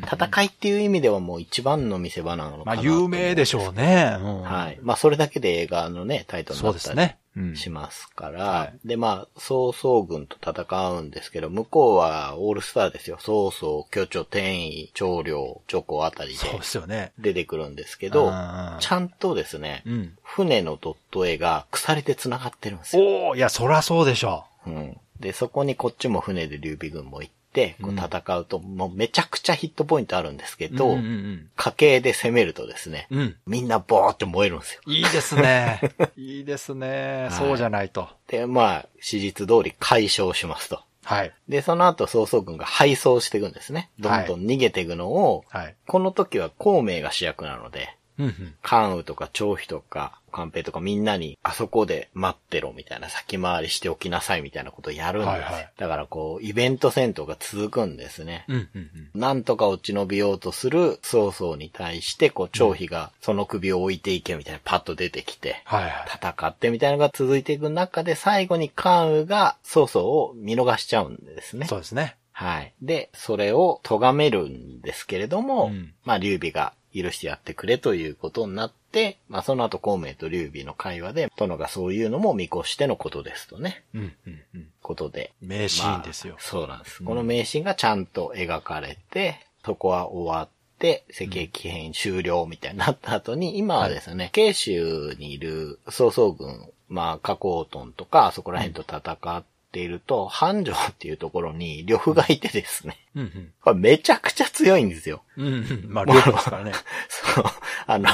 戦いっていう意味ではもう一番の見せ場なのかまあ、なと思う。有名でしょうね。うんはい。まあ、それだけで映画のね、タイトルにそなったりうですね。うん。しますから、はいで、まあ、曹操軍と戦うんですけど、向こうはオールスターですよ。曹操、巨著、天意、長領、チョコあたりでそうですよね。出てくるんですけど、うんちゃんとですね、うん。船のドット絵が鎖で繋がってるんですよ。おおいや、そらそうでしょうん。で、そこにこっちも船で劉備軍も行って、こううん戦うと、もうめちゃくちゃヒットポイントあるんですけう。ど、家計で攻めるとですね、うん。うん。みんなボーって燃えるんですよ。いいですね。いいですね。はいそうじゃないと。で、まあ、史実通り解消しますと。はい。で、その後、曹操軍が敗走していくんですね。どんどん逃げていくのを、はい。この時は孔明が主役なので、うんうん。関羽とか張飛とか、関平とかみんなに、あそこで待ってろみたいな、先回りしておきなさいみたいなことをやるんですよ。はいはいだからこう、イベント戦闘が続くんですね。うんうんうん。なんとか落ち延びようとする曹操に対して、こう、張飛がその首を置いていけみたいなパッと出てきて。戦ってみたいなのが続いていく中で、最後に関羽が曹操を見逃しちゃうんですね。そうですね。はい。で、それを咎めるんですけれども、うんまあ、劉備が許してやってくれということになって、まあ、その後、孔明と劉備の会話で、殿がそういうのも見越してのことですとね、うんうんうん。ことで。名シーンですよまあ。そうなんです。この名シーンがちゃんと描かれて、そこは終わって、石壁編終了みたいになった後に、今はですね、慶州にいる曹操軍、まあ、加工トンとか、そこら辺と戦っていると、繁盛っていうところに呂布がいてですね、うんうん。これめちゃくちゃ強いんですよ。うんうん。まあ、両方ですからね。そう。あの、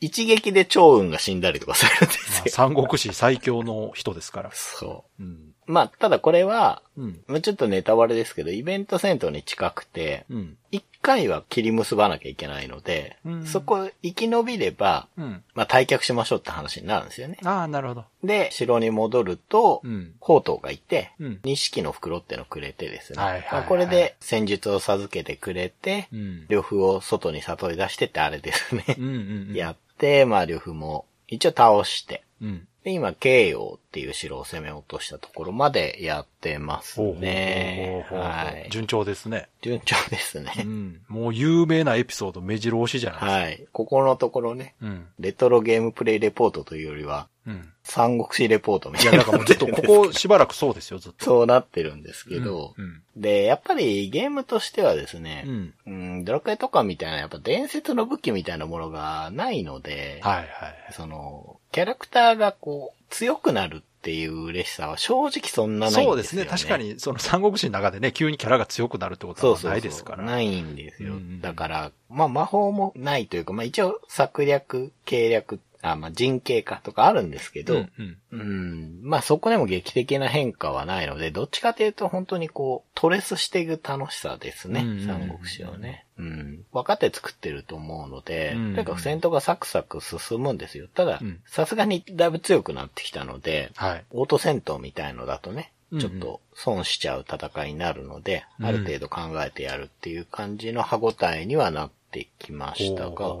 一撃で趙雲が死んだりとかするんですよ。よ。三国志最強の人ですから。そうん。う。まあ、ただこれは、うん。まあちょっとネタバレですけど、イベント戦闘に近くて、うん。一回は切り結ばなきゃいけないので、うんそこ生き延びれば、うん。まあ退却しましょうって話になるんですよね。ああ、なるほど。で、城に戻ると、うん。宝刀がいて、うん錦の袋ってのをくれてですね。はいはいはいまあこれで戦術を授けてくれて、うん。呂布を外に里に出してってあれですね。うんうんうん。やって、まあ呂布も一応倒して、うん。で、今、慶陽っていう城を攻め落としたところまでやってますね。はい。順調ですね。順調ですうね。ん。もう有名なエピソード目白押しじゃないですか。はい。ここのところね、うん。レトロゲームプレイレポートというよりは、うん。三国志レポートみいや、たいな。だからもうずっとここしばらくそうですよ、ずっと。そうなってるんですけど、うん。で、やっぱりゲームとしてはですね、うん。うん、ドラクエとかみたいな、やっぱ伝説の武器みたいなものがないので、はいはい。その、キャラクターがこう、強くなるっていう嬉しさは正直そんなないんですよ、ね。そうですね。確か。に、その三国志の中でね、急にキャラが強くなるってことはそうそうそう。ないですから。ないんですよ。だから、まあ魔法もないというか、まあ一応策略、計略、あ、まあ人形化とかあるんですけど、うんうん。うん。まあそこでも劇的な変化はないので、どっちかというと本当にこう、トレスしていく楽しさですね。うんうんうん三国志をね。うん。分かって作ってると思うので、うんうんとにかく戦闘がサクサク進むんですよ。ただうん、さすがにだいぶ強くなってきたので、はい。オート戦闘みたいのだとね、ちょっと損しちゃう戦いになるので、うんある程度考えてやるっていう感じの歯応えにはなってきましたが、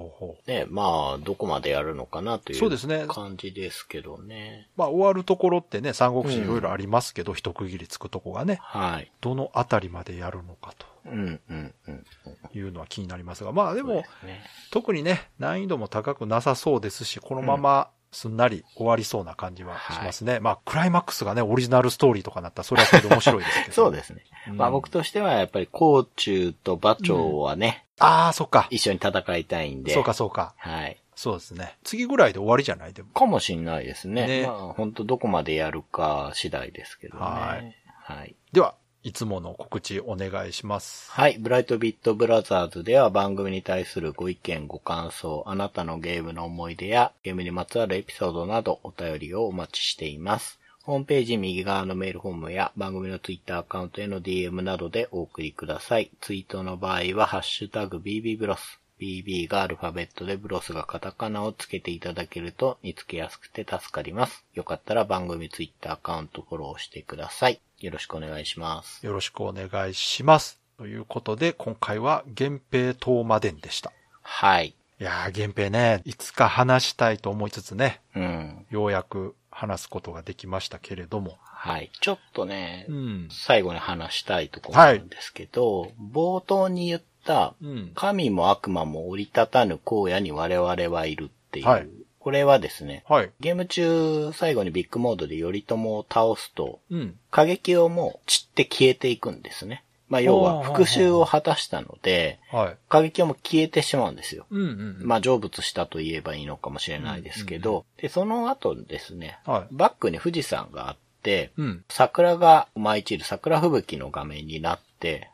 ね、まあ、どこまでやるのかなといそう感じですけどね。まあ、終わるところってね、三国志いろいろありますけど、一区切りつくとこがね、はい。どのあたりまでやるのかうん、うん、うん。というのは気になりますが、まあでも、ね、特にね、難易度も高くなさそうですし、このまますんなり終わりそうな感じはしますね。まあ、クライマックスがね、オリジナルストーリーとかなったら、それはそれで面白いですけど。そうですね。うんまあ僕としてはやっぱり甲冑と馬長はね、ああ、そっか。一緒に戦いたいんで。そうか、そうか。はい。そうですね。次ぐらいで終わりじゃない？でも。かもしんないですね。ねまあ本当どこまでやるか次第ですけどね。はい。はい。では、いつもの告知お願いします。はい。ブライトビットブラザーズでは番組に対するご意見、ご感想、あなたのゲームの思い出やゲームにまつわるエピソードなどお便りをお待ちしています。ホームページ右側のメールフォームや番組のツイッターアカウントへの DM などでお送りください。ツイートの場合はハッシュタグ BB ブロス。BB がアルファベットでブロスがカタカナをつけていただけると見つけやすくて助かります。よかったら番組ツイッターアカウントフォローしてください。よろしくお願いします。よろしくお願いします。ということで、今回は源平東馬伝でした。はい。いやー、源平ね、いつか話したいと思いつつね、うん。ようやく話すことができましたけれども。はい。ちょっとね、うん。最後に話したいところなんですけど、冒頭に言った、うん。神も悪魔も折り立たぬ荒野に我々はいるっていう、はいこれはですね、はい。ゲーム中最後にビッグモードで頼朝を倒すと、うん。過激をもう散って消えていくんですね。まあ要は復讐を果たしたので、はい。過激をも消えてしまうんですよ。うんうん。まあ成仏したと言えばいいのかもしれないですけど、で、その後ですね、はい。バックに富士山があって、うん。桜が舞い散る桜吹雪の画面になって、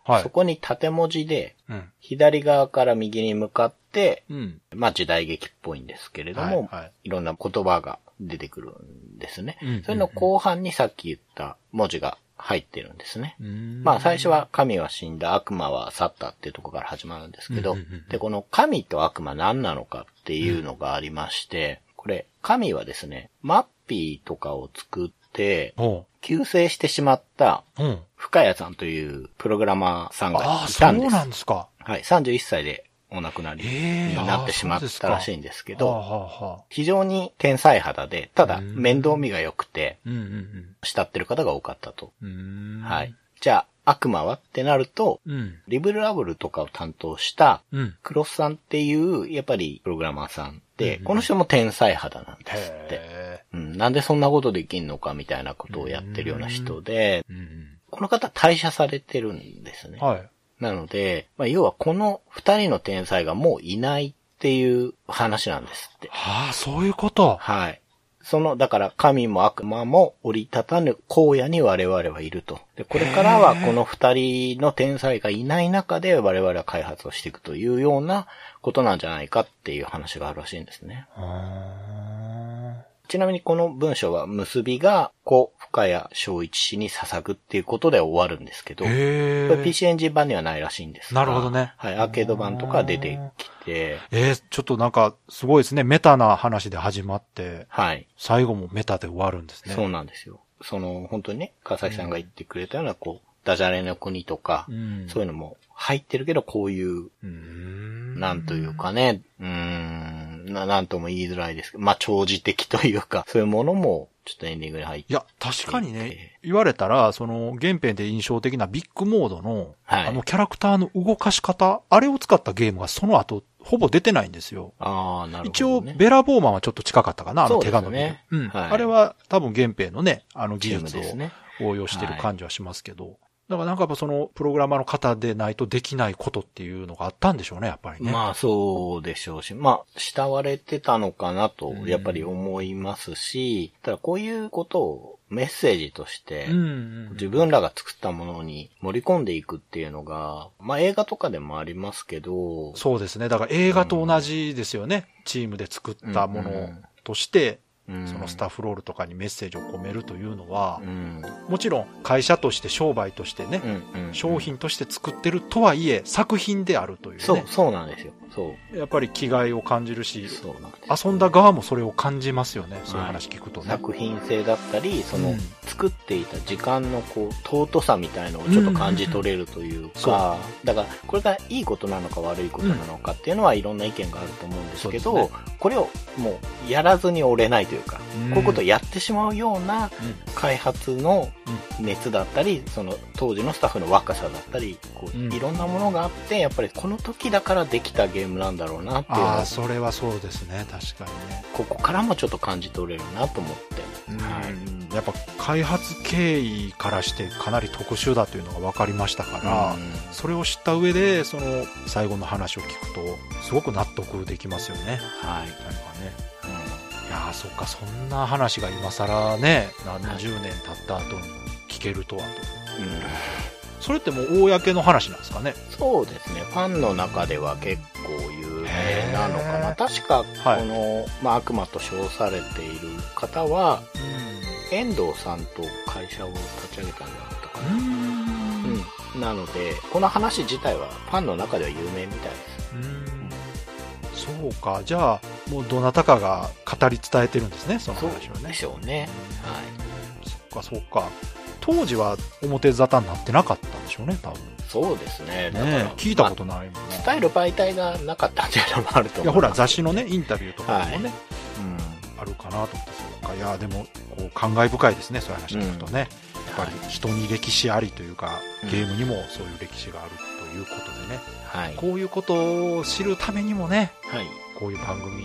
はいそこに縦文字で、うん。左側から右に向かって、うん。まあ時代劇っぽいんですけれども、はいはいいろんな言葉が出てくるんですね。うんそれの後半にさっき言った文字が入ってるんですね。うんまあ最初は神は死んだ、悪魔は去ったっていうところから始まるんですけどうんうんうんうん、で、この神と悪魔何なのかっていうのがありまして、これ、神はですね、マッピーとかを作って、お救世してしまった。深谷さんというプログラマーさんがああ、いそうたんです。なんですか。はい、31歳でお亡くなりええになってしまったらしいんですけど、非常に天才肌で、ただうん面倒見が良くて、慕ってる方が多かったと。はい。。じゃあ、悪魔は？ってなると、うん。リブラブルとかを担当したうん。クロスさんっていう、やっぱりプログラマーさんで、うんこの人も天才肌なんですって。へうん、なんでそんなことできんのかみたいなことをやってるような人で、え。うんこの方退社されてるんですねうん。。はい。なので、まあ、要はこの二人の天才がもういないっていう話なんですって。はあ、そういうこと。はい。その、だから神も悪魔も折りたたぬ荒野に我々はいると。で、これからはこの二人の天才がいない中で我々は開発をしていくというようなことなんじゃないかっていう話があるらしいんですね。あちなみにこの文章は結びが、故深谷正一氏に捧ぐっていうことで終わるんですけど、こへれ PC エンジン版にはないらしいんですがなるほどねはい、アーケード版とか出てきて、えー、ちょっとなんか、すごいですね。メタな話で始まって、はい。最後もメタで終わるんですね。そうなんですよ。その、本当にね、川崎さんが言ってくれたような、こう、ダジャレの国とか、うん。そういうのも入ってるけど、こういう、うーん。なんというかね、うーん、ななんとも言いづらいですけど、まあ、長寿的というか、そういうものも、ちょっとエンディングに入って。いや、確かにね、言われたら、その、原編で印象的なビッグモードの、はいあのキャラクターの動かし方、あれを使ったゲームがその後、ほぼ出てないんですよ。ああ、なるほど、ね。一応、ベラボーマンはちょっと近かったかな、あの手が伸びる。そうですねうん、はいあれは多分原編のね、あの技術。を応用してる感じはしますけど。だからなんかやっぱその、プログラマーの方でないとできないことっていうのがあったんでしょうね、やっぱりね。まあそうでしょうし、まあ慕われてたのかなとうんやっぱり思いますし、ただこういうことをメッセージとしてうんうん。自分らが作ったものに盛り込んでいくっていうのが、まあ映画とかでもありますけど、そうですね。だから映画と同じですよね。チームで作ったものとして、うんそのスタッフロールとかにメッセージを込めるというのはう、んもちろん会社として商売としてねう、んうん商品として作ってるとはいえ、作品であるというね。そう、そうなんですよ。そう。やっぱり気概を感じるし、そうなんです。遊んだ側もそれを感じますよね。そういう話聞くとね。作品性だったり、その、うん作っていた時間のこう、尊さみたいのをちょっと感じ取れるというか、だから、これがいいことなのか悪いことなのかっていうのはいろんな意見があると思うんですけど、そうでこれをもうやらずに折れないというか、うんこういうことをやってしまうようなうん開発の熱だったり、その当時のスタッフの若さだったり、こううんいろんなものがあって、やっぱりこの時だからできたゲームなんだろうなっていうああ、それはそうですね。確かにね。ここからもちょっと感じ取れるなと思って。はいうんやっぱ開発経緯からしてかなり特殊だというのが分かりましたから、うんそれを知った上で、その最後の話を聞くと、すごく納得できますよね。はい。なんかね。やーそっか、そんな話が今更ね、何十年経った後に聞けるとはと。うんそれってもう公の話なんですかね？そうですね。ファンの中では結構有名なのかな。確か、はいこの、まあ、悪魔と称されている方は、遠藤さんと会社を立ち上げたんじゃなかったかな。うん。うん。なので、この話自体はファンの中では有名みたいです。うんそうか。じゃあ、もうどなたかが語り伝えてるんですね、そのそう話をねで。しょうね。はい。そっか、そっか。当時は表沙汰になってなかったんでしょうね、多分。そうですね。だからねえ聞いたことないもんね。伝える媒体がなかったっていうのもあると思いや、ほら、雑誌のね、インタビューとかでもね、うん。あるかなと思って、そうか。いや、でも、こう、感慨深いですね、そういう話聞くとね。やっぱり人に歴史ありというか、うんゲームにもそういう歴史があるということでね。はい。こういうことを知るためにもね、はい。こういう番組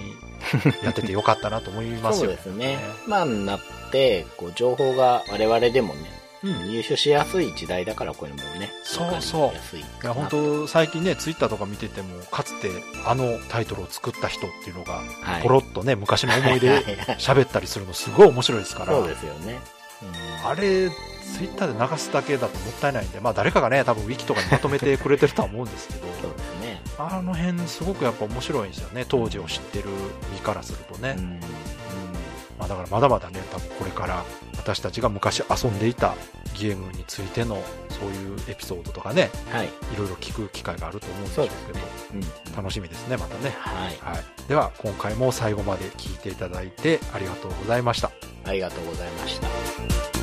やっててよかったなと思いますよ。そうですね。まあ、なって、こう、情報が我々でもね、うん。入手しやすい時代だから、これもね。そうそういいや、本当最近ね、ツイッターとか見てても、かつてあのタイトルを作った人っていうのが、はい。ポロッとね、昔の思い出 喋ったりするのすごい面白いですから、そうですよね。うんあれ、ツイッターで流すだけだともったいないんで、まあ誰かがね、多分ウィキとかにまとめてくれてるとは思うんですけど、そうですね。あの辺すごくやっぱ面白いんですよね、当時を知ってる身からするとね。うんうんまあだからまだまだね、多分これから私たちが昔遊んでいたゲームについてのそういうエピソードとかね、はい。いろいろ聞く機会があると思うんですけど、うん。楽しみですね、またね。はい。はい。では、今回も最後まで聞いていただいてありがとうございました。ありがとうございました。